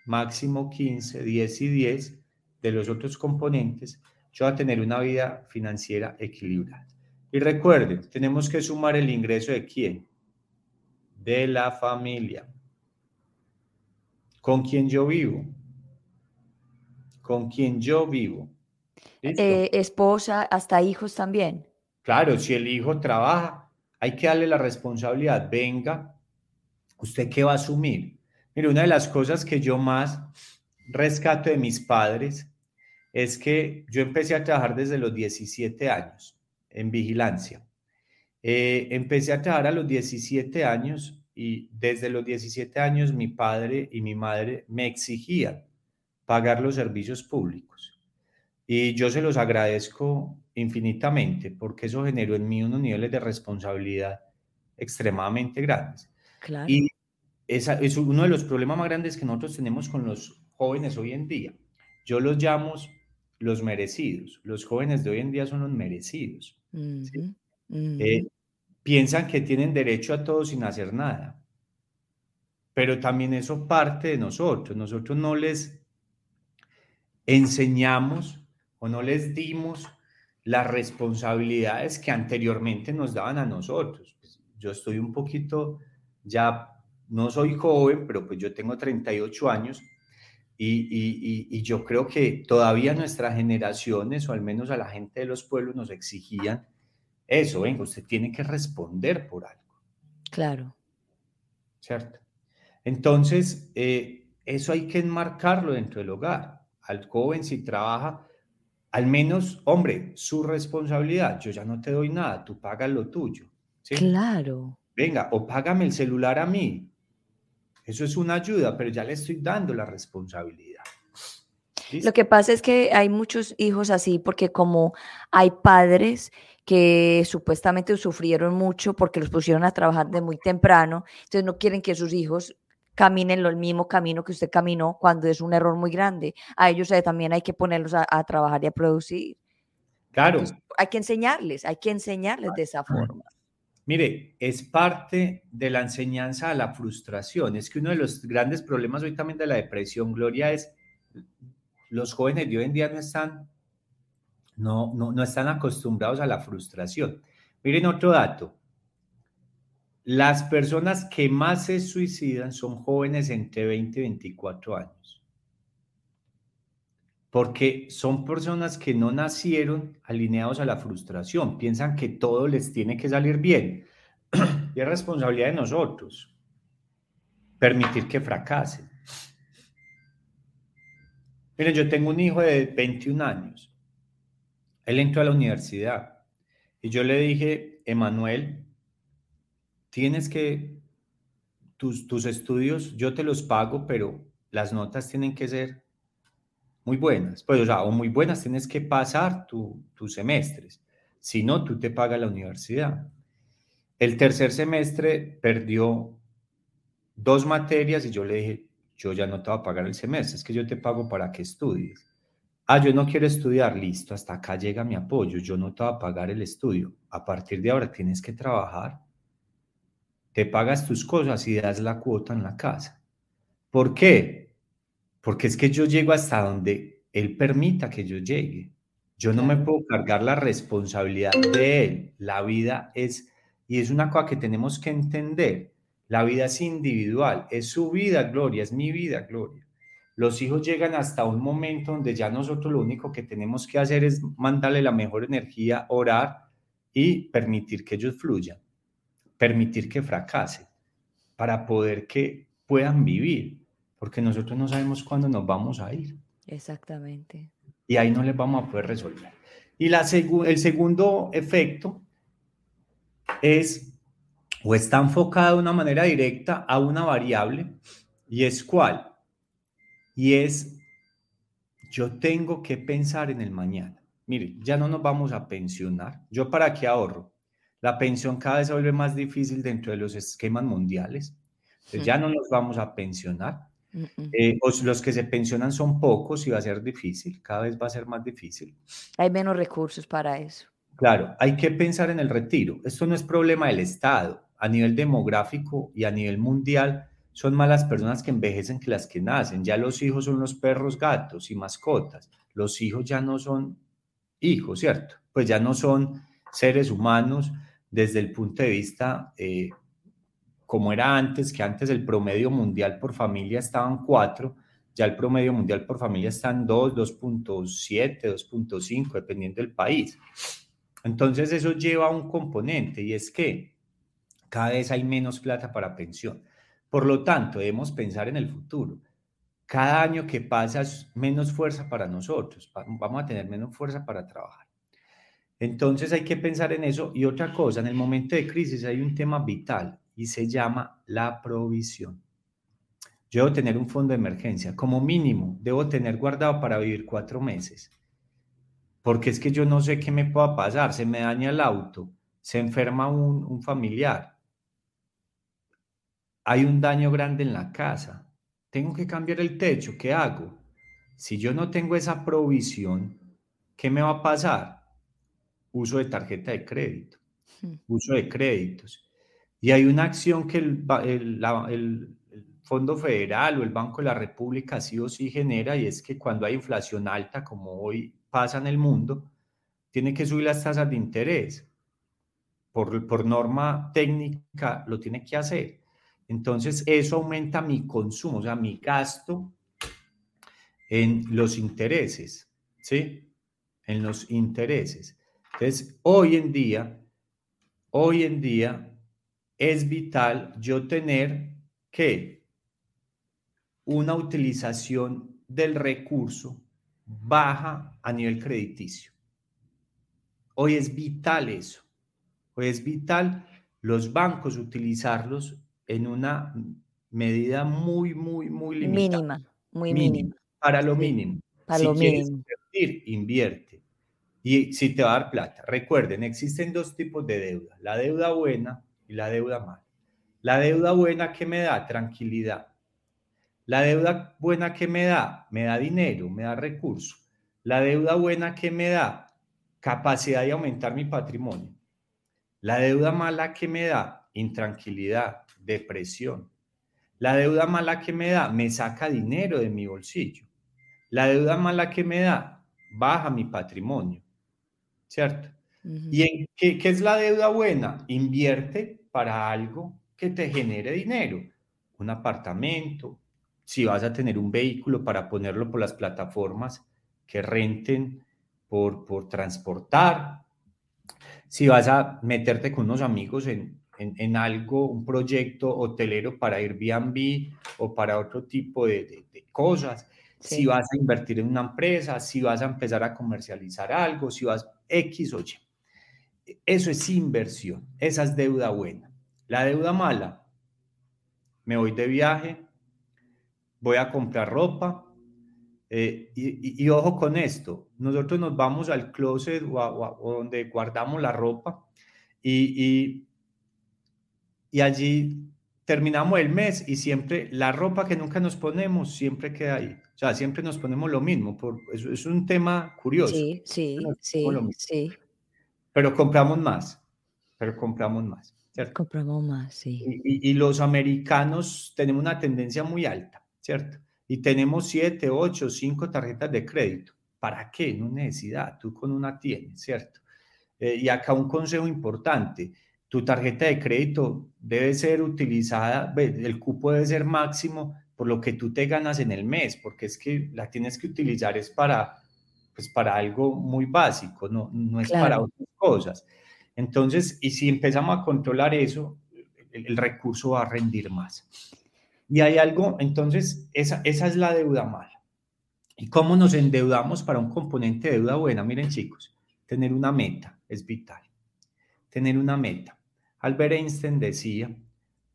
máximo 15, 10 y 10 de los otros componentes, yo voy a tener una vida financiera equilibrada. Y recuerden, tenemos que sumar el ingreso de quién? De la familia. ¿Con quién yo vivo? ¿Con quién yo vivo? Eh, esposa, hasta hijos también. Claro, si el hijo trabaja, hay que darle la responsabilidad. Venga, ¿Usted qué va a asumir? Mire, una de las cosas que yo más rescato de mis padres es que yo empecé a trabajar desde los 17 años en vigilancia. Eh, empecé a trabajar a los 17 años y desde los 17 años mi padre y mi madre me exigían pagar los servicios públicos. Y yo se los agradezco infinitamente porque eso generó en mí unos niveles de responsabilidad extremadamente grandes. Y esa, es uno de los problemas más grandes que nosotros tenemos con los jóvenes hoy en día. Yo los llamo los merecidos. Los jóvenes de hoy en día son los merecidos. Eh, piensan que tienen derecho a todo sin hacer nada. Pero también eso parte de nosotros. Nosotros no les enseñamos o no les dimos las responsabilidades que anteriormente nos daban a nosotros. Pues, yo estoy un poquito ya no soy joven, pero pues yo tengo 38 años y, yo creo que todavía nuestras generaciones, o al menos a la gente de los pueblos, nos exigían eso, venga, usted tiene que responder por algo. Claro. ¿Cierto? Entonces, eh, eso hay que enmarcarlo dentro del hogar. Al joven si trabaja, al menos, hombre, su responsabilidad. Yo ya no te doy nada, tú pagas lo tuyo. Claro. Venga, o págame el celular a mí. Eso es una ayuda, pero ya le estoy dando la responsabilidad. Lo que pasa es que hay muchos hijos así porque como hay padres que supuestamente sufrieron mucho porque los pusieron a trabajar de muy temprano, entonces no quieren que sus hijos caminen el mismo camino que usted caminó cuando es un error muy grande. A ellos eh, también hay que ponerlos a, trabajar y a producir. Claro. hay que enseñarles, hay que enseñarles de esa forma. Mire, es parte de la enseñanza a la frustración. Es que uno de los grandes problemas hoy también de la depresión, Gloria, es los jóvenes de hoy en día no están, no, no, no están acostumbrados a la frustración. Miren otro dato. Las personas que más se suicidan son jóvenes entre 20 y 24 años. Porque son personas que no nacieron alineados a la frustración, piensan que todo les tiene que salir bien. y es responsabilidad de nosotros permitir que fracasen. Miren, yo tengo un hijo de 21 años. Él entró a la universidad y yo le dije, Emanuel, tienes que, tus, tus estudios yo te los pago, pero las notas tienen que ser muy buenas. Pues, o sea, o muy buenas tienes que pasar tus semestres. Si no, tú te pagas la universidad. El tercer semestre perdió dos materias y yo le dije, yo ya no te voy a pagar el semestre, es que yo te pago para que estudies. Ah, yo no quiero estudiar, listo, hasta acá llega mi apoyo, yo no te voy a pagar el estudio. A partir de ahora tienes que trabajar te pagas tus cosas y das la cuota en la casa. ¿Por qué? Porque es que yo llego hasta donde él permita que yo llegue. Yo no me puedo cargar la responsabilidad de él. La vida es, y es una cosa que tenemos que entender, la vida es individual, es su vida, Gloria, es mi vida, Gloria. Los hijos llegan hasta un momento donde ya nosotros lo único que tenemos que hacer es mandarle la mejor energía, orar y permitir que ellos fluyan permitir que fracase para poder que puedan vivir, porque nosotros no sabemos cuándo nos vamos a ir. Exactamente. Y ahí no les vamos a poder resolver. Y la el segundo efecto es o está enfocado de una manera directa a una variable y es cuál. Y es yo tengo que pensar en el mañana. Mire, ya no nos vamos a pensionar. ¿Yo para qué ahorro? La pensión cada vez se vuelve más difícil dentro de los esquemas mundiales. ya no nos vamos a pensionar. Eh, los que se pensionan son pocos y va a ser difícil, cada vez va a ser más difícil. Hay menos recursos para eso. Claro, hay que pensar en el retiro. Esto no es problema del Estado. A nivel demográfico y a nivel mundial, son más las personas que envejecen que las que nacen. Ya los hijos son los perros, gatos y mascotas. Los hijos ya no son hijos, ¿cierto? Pues ya no son seres humanos desde el punto de vista eh, como era antes, que antes el promedio mundial por familia estaban cuatro, ya el promedio mundial por familia está en 2, 2.7, 2.5, dependiendo del país. Entonces eso lleva a un componente y es que cada vez hay menos plata para pensión. Por lo tanto, debemos pensar en el futuro. Cada año que pasa es menos fuerza para nosotros, vamos a tener menos fuerza para trabajar. Entonces hay que pensar en eso. Y otra cosa, en el momento de crisis hay un tema vital y se llama la provisión. Yo debo tener un fondo de emergencia, como mínimo, debo tener guardado para vivir cuatro meses. Porque es que yo no sé qué me pueda pasar, se me daña el auto, se enferma un, un familiar, hay un daño grande en la casa, tengo que cambiar el techo, ¿qué hago? Si yo no tengo esa provisión, ¿qué me va a pasar? uso de tarjeta de crédito, hmm. uso de créditos. Y hay una acción que el, el, Fondo Federal o el Banco de la República sí o sí genera y es que cuando hay inflación alta, como hoy pasa en el mundo, tiene que subir las tasas de interés. Por, por norma técnica lo tiene que hacer. Entonces eso aumenta mi consumo, o sea, mi gasto en los intereses, ¿sí? En los intereses. Entonces, hoy en día, hoy en día es vital yo tener que una utilización del recurso baja a nivel crediticio. Hoy es vital eso. Hoy es vital los bancos utilizarlos en una medida muy, muy, muy limitada. Mínima, muy mínima. Para lo mínimo. Para si lo quieres mínimo. invertir, invierte. Y si te va a dar plata. Recuerden, existen dos tipos de deuda. La deuda buena y la deuda mala. La deuda buena que me da tranquilidad. La deuda buena que me da, me da dinero, me da recursos. La deuda buena que me da, capacidad de aumentar mi patrimonio. La deuda mala que me da, intranquilidad, depresión. La deuda mala que me da, me saca dinero de mi bolsillo. La deuda mala que me da, baja mi patrimonio. ¿Cierto? ¿Y en qué, qué es la deuda buena? Invierte para algo que te genere dinero. Un apartamento, si vas a tener un vehículo para ponerlo por las plataformas que renten por, por transportar, si vas a meterte con unos amigos en, en, en algo, un proyecto hotelero para Airbnb o para otro tipo de, de, de cosas, sí. si vas a invertir en una empresa, si vas a empezar a comercializar algo, si vas X o Y. Eso es inversión, esa es deuda buena. La deuda mala, me voy de viaje, voy a comprar ropa. Eh, y, y, y, ojo con esto, nosotros nos vamos al closet o, a, o donde guardamos la ropa y, y, allí terminamos el mes y siempre la ropa que nunca nos ponemos siempre queda ahí. O sea, siempre nos ponemos lo mismo. Por, es, es un tema curioso. Sí, sí, sí, sí. Pero compramos más, pero compramos más. ¿cierto? Compramos más, sí. Y, y los americanos tenemos una tendencia muy alta ¿cierto? Y tenemos siete, ocho, cinco tarjetas de crédito. ¿Para qué? No necesidad, tú con una tienes, ¿cierto? Eh, y acá un consejo importante, tu tarjeta de crédito debe ser utilizada, el cupo debe ser máximo por lo que tú te ganas en el mes, porque es que la tienes que utilizar es para, pues para algo muy básico, no, no es claro. para otras cosas. Entonces, y si empezamos a controlar eso, el, el recurso va a rendir más. Y hay algo, entonces, esa, esa es la deuda mala. ¿Y cómo nos endeudamos para un componente de deuda buena? Miren chicos, tener una meta es vital. Tener una meta. Albert Einstein decía,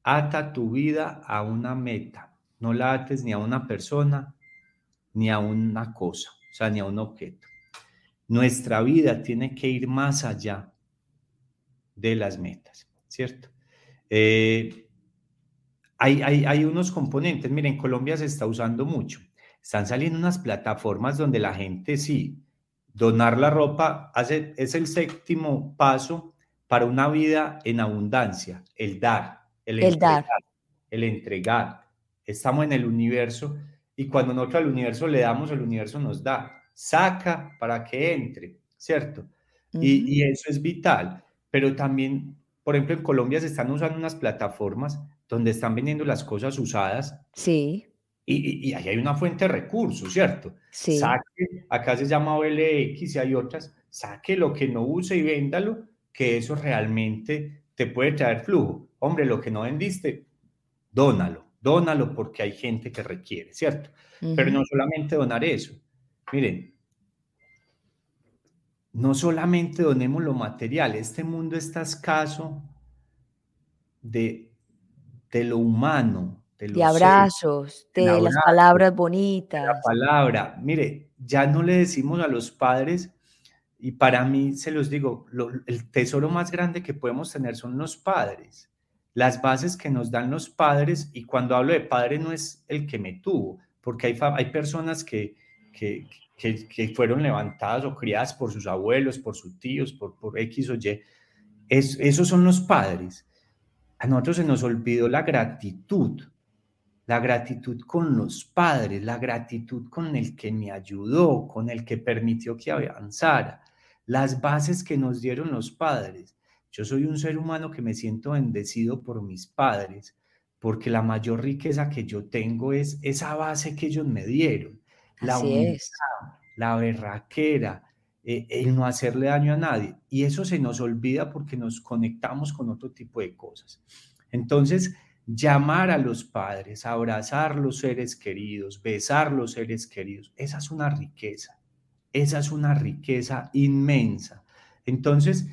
ata tu vida a una meta. No la ates ni a una persona, ni a una cosa, o sea, ni a un objeto. Nuestra vida tiene que ir más allá de las metas, ¿cierto? Eh, hay, hay, hay, unos componentes, miren, en Colombia se está usando mucho. Están saliendo unas plataformas donde la gente sí, donar la ropa hace, es el séptimo paso para una vida en abundancia, el dar, el, el entregar, dar. el entregar. Estamos en el universo y cuando nosotros al universo le damos, el universo nos da, saca para que entre, ¿cierto? Uh -huh. y, y eso es vital, pero también, por ejemplo, en Colombia se están usando unas plataformas donde están vendiendo las cosas usadas. Sí. Y, y, y, ahí hay una fuente de recursos, ¿cierto? Sí. Saque, acá se llama OLX y hay otras, saque lo que no use y véndalo, que eso realmente te puede traer flujo. Hombre, lo que no vendiste, dónalo, dónalo porque hay gente que requiere, ¿cierto? Uh -huh. Pero no solamente donar eso. Miren, no solamente donemos lo material, este mundo está escaso de de lo humano, de, de abrazos, de, de abrazo, las palabras bonitas. la palabra. Mire, ya no le decimos a los padres, y para mí se los digo, lo, el tesoro más grande que podemos tener son los padres, las bases que nos dan los padres, y cuando hablo de padre no es el que me tuvo, porque hay, hay personas que, que, que, que fueron levantadas o criadas por sus abuelos, por sus tíos, por, por X o Y. Es, esos son los padres a nosotros se nos olvidó la gratitud, la gratitud con los padres, la gratitud con el que me ayudó, con el que permitió que avanzara, las bases que nos dieron los padres. Yo soy un ser humano que me siento bendecido por mis padres, porque la mayor riqueza que yo tengo es esa base que ellos me dieron, la humildad, la berraquera, eh, el no hacerle daño a nadie. Y eso se nos olvida porque nos conectamos con otro tipo de cosas. Entonces, llamar a los padres, abrazar los seres queridos, besar los seres queridos, esa es una riqueza, esa es una riqueza inmensa. Entonces,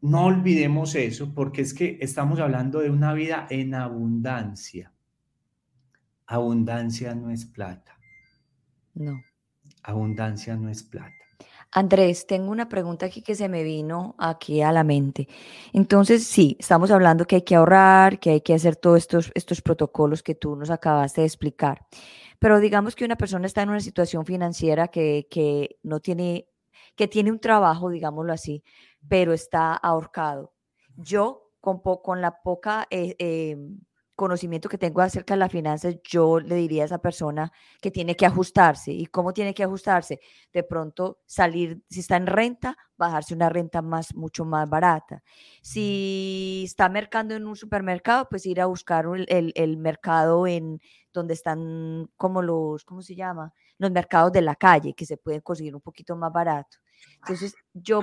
no olvidemos eso porque es que estamos hablando de una vida en abundancia. Abundancia no es plata. No. Abundancia no es plata. Andrés, tengo una pregunta aquí que se me vino aquí a la mente. Entonces, sí, estamos hablando que hay que ahorrar, que hay que hacer todos estos, estos protocolos que tú nos acabaste de explicar. Pero digamos que una persona está en una situación financiera que, que no tiene, que tiene un trabajo, digámoslo así, pero está ahorcado. Yo, con, con la poca eh, em, conocimiento que tengo acerca de las finanzas, yo le diría a esa persona que tiene que ajustarse. ¿Y cómo tiene que ajustarse? De pronto salir, si está en renta, bajarse una renta más, mucho más barata. Si está mercando en un supermercado, pues ir a buscar el, el, mercado en donde están como los, ¿cómo se llama? Los mercados de la calle, que se pueden conseguir un poquito más barato. Entonces, yo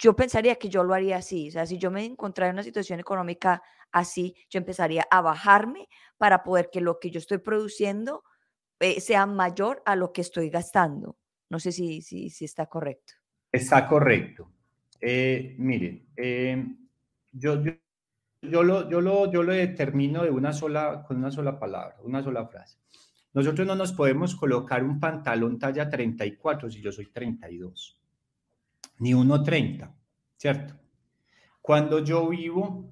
yo pensaría que yo lo haría así. O sea, si yo me encontrara en una situación económica así, yo empezaría a bajarme para poder que lo que yo estoy produciendo eh, sea mayor a lo que estoy gastando. No sé si, si, si está correcto. Está correcto. Eh, miren, eh, yo, yo, yo, lo, yo, lo, yo lo determino de una sola, con una sola palabra, una sola frase. Nosotros no nos podemos colocar un pantalón talla 34 si yo soy 32 ni 1,30, ¿cierto? Cuando yo vivo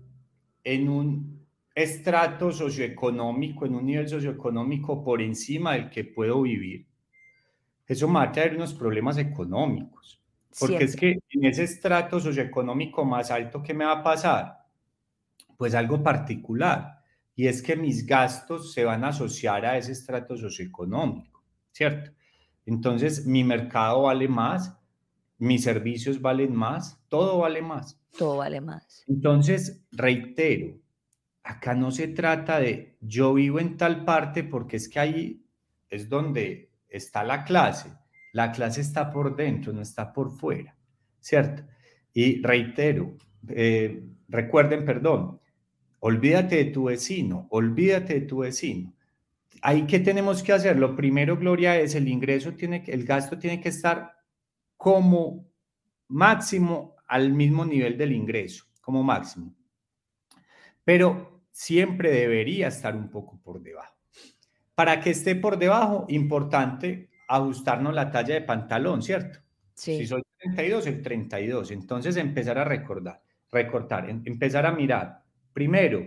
en un estrato socioeconómico, en un nivel socioeconómico por encima del que puedo vivir, eso me va a traer unos problemas económicos. Porque es que en ese estrato socioeconómico más alto, ¿qué me va a pasar? Pues algo particular. Y es que mis gastos se van a asociar a ese estrato socioeconómico, ¿cierto? Entonces, mi mercado vale más, mis servicios valen más, todo vale más. Todo vale más. Entonces, reitero, acá no se trata de yo vivo en tal parte porque es que ahí es donde está la clase. La clase está por dentro, no está por fuera, ¿cierto? Y reitero, eh, recuerden, perdón, olvídate de tu vecino, olvídate de tu vecino. Ahí, ¿qué tenemos que hacer? Lo primero, Gloria, es el ingreso, tiene, el gasto tiene que estar como máximo al mismo nivel del ingreso, como máximo. Pero siempre debería estar un poco por debajo. Para que esté por debajo, importante ajustarnos la talla de pantalón, ¿cierto? Sí. Si soy 32, el 32. Entonces empezar a recordar, recortar, em, empezar a mirar. Primero,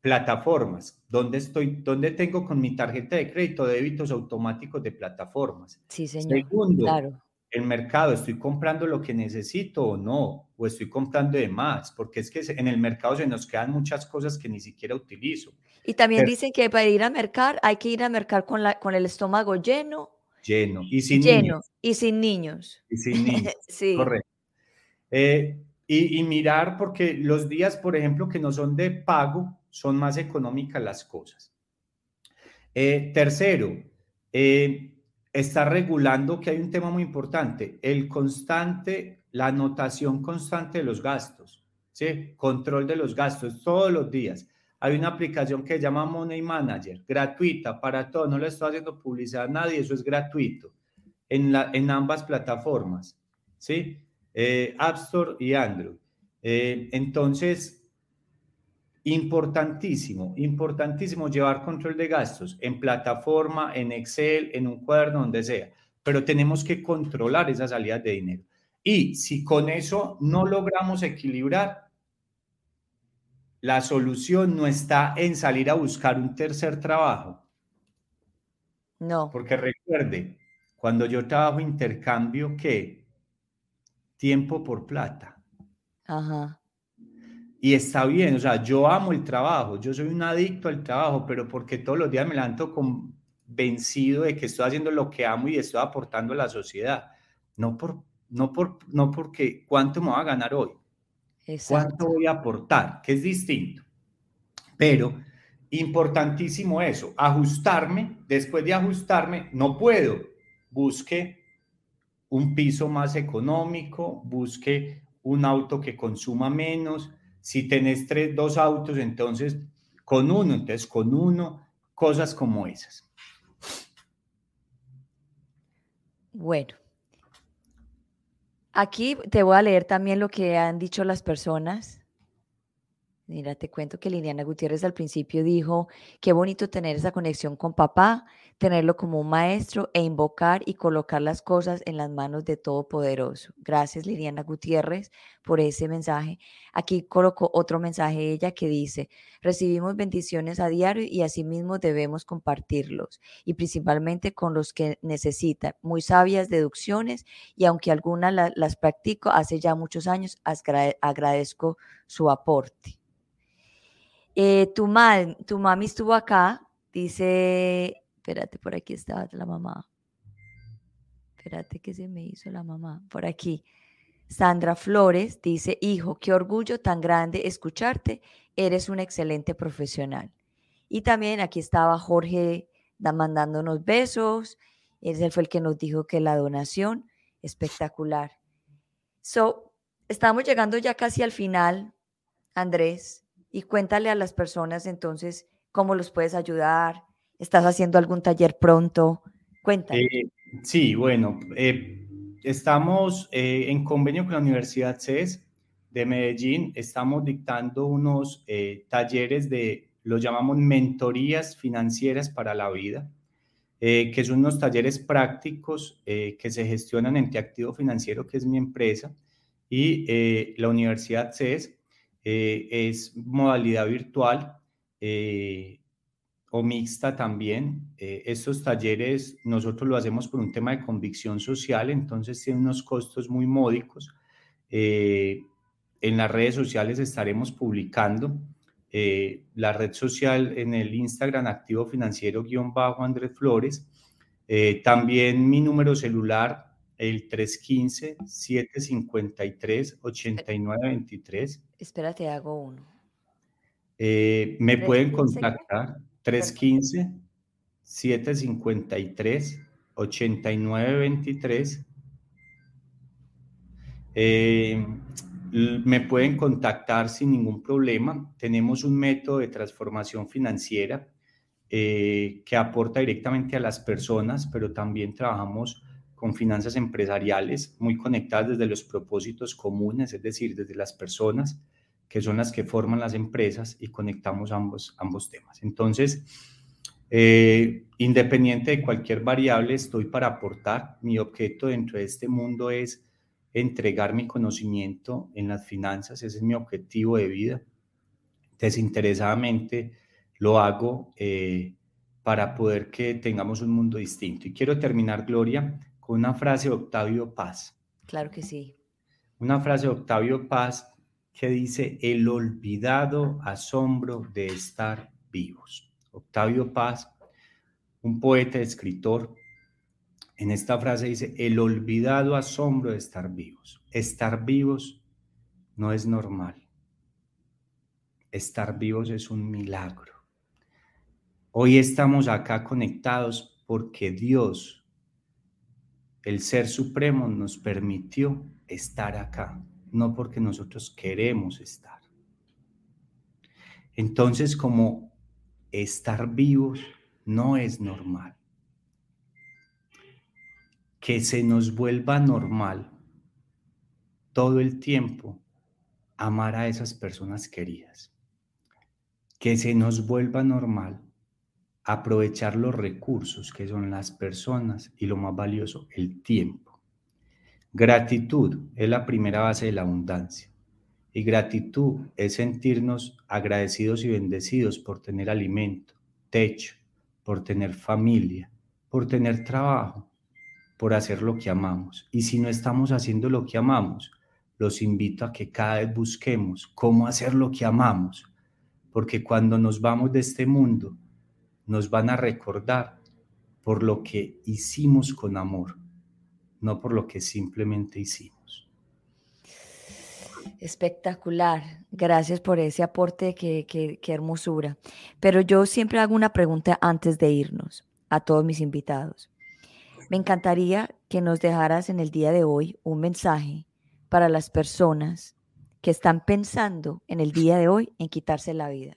plataformas. ¿Dónde estoy? ¿Dónde tengo con mi tarjeta de crédito débitos automáticos de plataformas? Sí, señor. Segundo, claro el mercado, ¿estoy comprando lo que necesito o no? ¿O estoy comprando de más? Porque es que en el mercado se nos quedan muchas cosas que ni siquiera utilizo. Y también dicen que para ir a mercar hay que ir a mercar con, la, con el estómago lleno. Lleno. Y sin lleno, niños. Y sin niños. Y sin niños. sí. Correcto. Eh, y, mirar porque los días, por ejemplo, que no son de pago, son más económicas las cosas. Eh, tercero, eh, está regulando que hay un tema muy importante, el constante, la anotación constante de los gastos, ¿sí? Control de los gastos todos los días. Hay una aplicación que se llama Money Manager, gratuita para todo, no le estoy haciendo publicidad a nadie, eso es gratuito en, la, en ambas plataformas, ¿sí? Eh, App Store y Android. Eh, entonces, Importantísimo, importantísimo llevar control de gastos en plataforma, en Excel, en un cuaderno, donde sea, pero tenemos que controlar esas salidas de dinero. Y si con eso no logramos equilibrar, la solución no está en salir a buscar un tercer trabajo. No. Porque recuerde, cuando yo trabajo intercambio, ¿qué? Tiempo por plata. Ajá. Y está bien, o sea, yo amo el trabajo, yo soy un adicto al trabajo, pero porque todos los días me levanto convencido de que estoy haciendo lo que amo y estoy aportando a la sociedad. No, por, no, por, no porque cuánto me voy a ganar hoy, cuánto voy a aportar, que es distinto. Pero importantísimo eso, ajustarme, después de ajustarme, no puedo, busque un piso más económico, busque un auto que consuma menos, si tenés tres, dos autos, entonces con uno, entonces con uno, cosas como esas. Bueno, aquí te voy a leer también lo que han dicho las personas. Mira, te cuento que Liliana Gutiérrez al principio dijo, qué bonito tener esa conexión con papá, tenerlo como un maestro e invocar y colocar las cosas en las manos de Todopoderoso. Gracias Liliana Gutiérrez por ese mensaje. Aquí colocó otro mensaje ella que dice, recibimos bendiciones a diario y asimismo debemos compartirlos y principalmente con los que necesitan. Muy sabias deducciones y aunque algunas las practico hace ya muchos años, agradezco su aporte. Eh, tu, tu mami estuvo acá, dice, espérate, por aquí estaba la mamá. Espérate que se me hizo la mamá, por aquí. Sandra Flores dice, hijo, qué orgullo tan grande escucharte, eres un excelente profesional. Y también aquí estaba Jorge mandándonos besos, él fue el que nos dijo que la donación, espectacular. So, estamos llegando ya casi al final, Andrés y cuéntale a las personas entonces cómo los puedes ayudar. ¿Estás haciendo algún taller pronto? Cuéntale. Eh, sí, bueno, eh, estamos eh, en convenio con la Universidad CES de Medellín. Estamos dictando unos talleres de, lo llamamos mentorías financieras para la vida, que son unos talleres prácticos que se gestionan entre Activo Financiero, que es mi empresa, y la Universidad CES es modalidad virtual o mixta también. Eh, estos talleres nosotros lo hacemos por un tema de convicción social, entonces tiene unos costos muy módicos. en las redes sociales estaremos publicando la red social en el Instagram activo financiero-bajo Andrés Flores. también mi número celular el 315-753-8923. Espérate, hago uno. Eh, me pueden contactar 315-753-8923. Eh, me pueden contactar sin ningún problema. Tenemos un método de transformación financiera eh, que aporta directamente a las personas, pero también trabajamos con finanzas empresariales muy conectadas desde los propósitos comunes, es decir, desde las personas que son las que forman las empresas y conectamos ambos, ambos temas. Entonces, eh, independiente de cualquier variable, estoy para aportar. Mi objeto dentro de este mundo es entregar mi conocimiento en las finanzas, ese es mi objetivo de vida. Desinteresadamente lo hago eh, para poder que tengamos un mundo distinto. Y quiero terminar, Gloria, con una frase de Octavio Paz. Claro que sí. Una frase de Octavio Paz que dice, el olvidado asombro de estar vivos. Octavio Paz, un poeta, escritor, en esta frase dice, el olvidado asombro de estar vivos. Estar vivos no es normal. Estar vivos es un milagro. Hoy estamos acá conectados porque Dios el Ser Supremo nos permitió estar acá, no porque nosotros queremos estar. Entonces, como estar vivos no es normal, que se nos vuelva normal todo el tiempo amar a esas personas queridas, que se nos vuelva normal aprovechar los recursos que son las personas y lo más valioso, el tiempo. Gratitud es la primera base de la abundancia. Y gratitud es sentirnos agradecidos y bendecidos por tener alimento, techo, por tener familia, por tener trabajo, por hacer lo que amamos. Y si no estamos haciendo lo que amamos, los invito a que cada vez busquemos cómo hacer lo que amamos. Porque cuando nos vamos de este mundo, nos van a recordar por lo que hicimos con amor, no por lo que simplemente hicimos. Espectacular. Gracias por ese aporte, qué, qué, hermosura. Pero yo siempre hago una pregunta antes de irnos a todos mis invitados. Me encantaría que nos dejaras en el día de hoy un mensaje para las personas que están pensando en el día de hoy en quitarse la vida.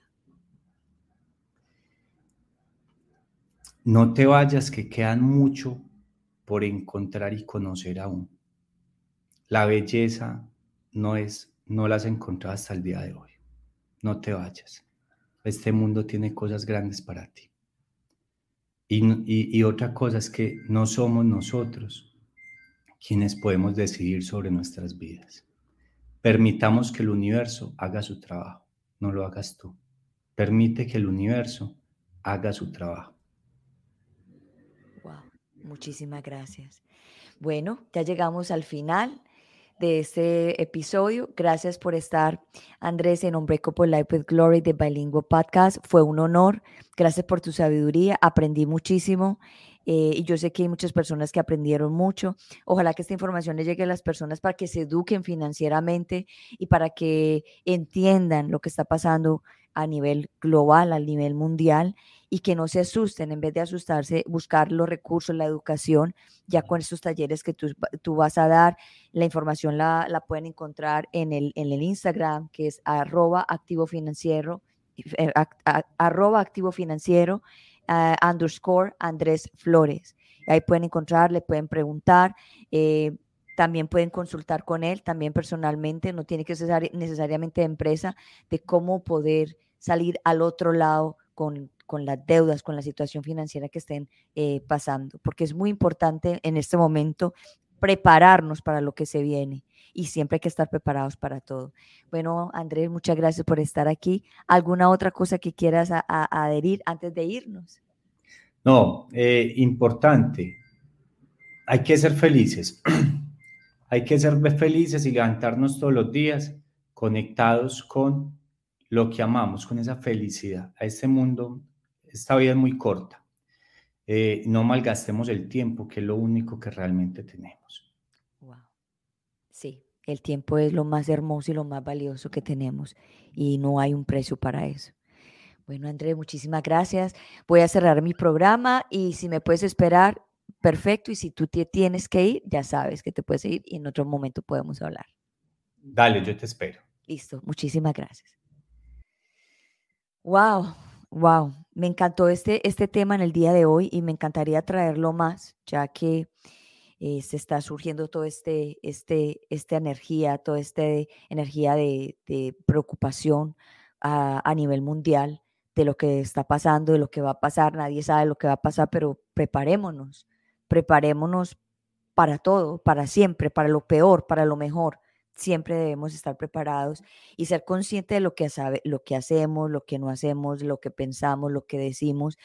no te vayas, que quedan mucho por encontrar y conocer aún. La belleza no es, no la has encontrado hasta el día de hoy. No te vayas. Este mundo tiene cosas grandes para ti. Y, y otra cosa es que no somos nosotros quienes podemos decidir sobre nuestras vidas. Permitamos que el universo haga su trabajo, no lo hagas tú. Permite que el universo haga su trabajo. Muchísimas gracias. Bueno, ya llegamos al final de este episodio. Gracias por estar, Andrés, en Unbreakable Life with Glory de Bilingual Podcast. Fue un honor. Gracias por tu sabiduría. Aprendí muchísimo. Eh, y yo sé que hay muchas personas que aprendieron mucho. Ojalá que esta información le llegue a las personas para que se eduquen financieramente y para que entiendan lo que está pasando a nivel global, a nivel mundial y que no se asusten, en vez de asustarse, buscar los recursos, la educación, ya con estos talleres que tú, tú vas a dar, la información la, la, pueden encontrar en el, en el Instagram, que es arroba activo financiero, eh, arroba activo financiero, uh, underscore Andrés Flores. Ahí pueden encontrar, le pueden preguntar. Eh, también pueden consultar con él, también personalmente, no tiene que ser necesariamente de empresa, de cómo poder salir al otro lado con, con las deudas, con la situación financiera que estén eh, pasando, porque es muy importante en este momento prepararnos para lo que se viene y siempre hay que estar preparados para todo. Bueno, Andrés, muchas gracias por estar aquí. ¿Alguna otra cosa que quieras adherir antes de irnos? No, eh, importante. Hay que ser felices. hay que ser felices y levantarnos todos los días conectados con lo que amamos, con esa felicidad. A este mundo esta vida es muy corta. Eh, no malgastemos el tiempo, que es lo único que realmente tenemos. Wow. Sí, el tiempo es lo más hermoso y lo más valioso que tenemos y no hay un precio para eso. Bueno, André, muchísimas gracias. Voy a cerrar mi programa y si me puedes esperar, perfecto. Y si tú te tienes que ir, ya sabes que te puedes ir y en otro momento podemos hablar. Dale, yo te espero. Listo, muchísimas gracias. Wow, wow. Me encantó este, este tema en el día de hoy y me encantaría traerlo más, ya que eh, se está surgiendo toda este, este, esta energía, toda esta energía de, preocupación a, a, nivel mundial de lo que está pasando, de lo que va a pasar. Nadie sabe lo que va a pasar, pero preparémonos, preparémonos para todo, para siempre, para lo peor, para lo mejor siempre debemos estar preparados y ser conscientes de lo que, sabe, lo que hacemos, lo que no hacemos, lo que pensamos, lo que decimos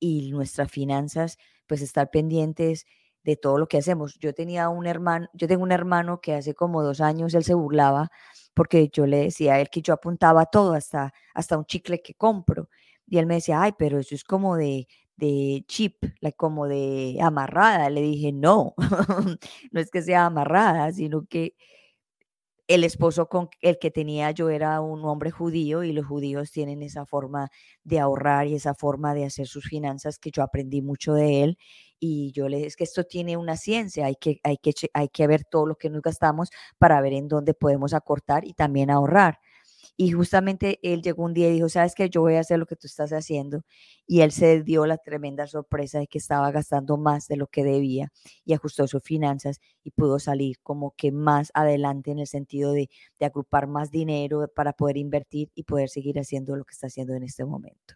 y nuestras finanzas, pues estar pendientes de todo lo que hacemos. Yo tenía un hermano, yo tengo un hermano que hace como dos años él se burlaba porque yo le decía a él que yo apuntaba todo, hasta, hasta un chicle que compro. Y él me decía, ay, pero eso es como de, de chip, como de amarrada. Le dije, no, no es que sea amarrada, sino que el esposo con el que tenía yo era un hombre judío y los judíos tienen esa forma de ahorrar y esa forma de hacer sus finanzas que yo aprendí mucho de él y yo le dije es que esto tiene una ciencia, hay que, hay que, hay que ver todo lo que nos gastamos para ver en dónde podemos acortar y también ahorrar. Y justamente él llegó un día y dijo, sabes que yo voy a hacer lo que tú estás haciendo. Y él se dio la tremenda sorpresa de que estaba gastando más de lo que debía y ajustó sus finanzas y pudo salir como que más adelante en el sentido de, de agrupar más dinero para poder invertir y poder seguir haciendo lo que está haciendo en este momento.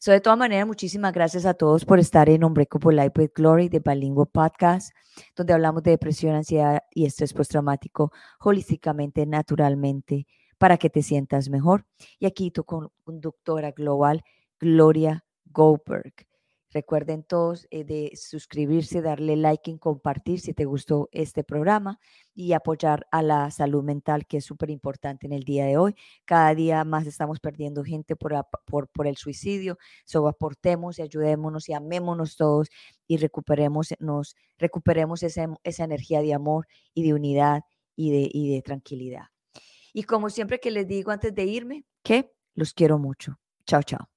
So, de todas maneras, muchísimas gracias a todos por estar en Unbreakable Life with Glory de Bilingual Podcast, donde hablamos de depresión, ansiedad y estrés postraumático holísticamente, naturalmente para que te sientas mejor. Y aquí tu conductora global, Gloria Goldberg. Recuerden todos eh, de suscribirse, darle like y compartir si te gustó este programa y apoyar a la salud mental, que es súper importante en el día de hoy. Cada día más estamos perdiendo gente por, por, el suicidio. So aportemos y ayudémonos y amémonos todos y recuperemos, nos, recuperemos esa, esa energía de amor y de unidad y de, y de tranquilidad. Y como siempre que les digo antes de irme, que los quiero mucho. Chao, chao.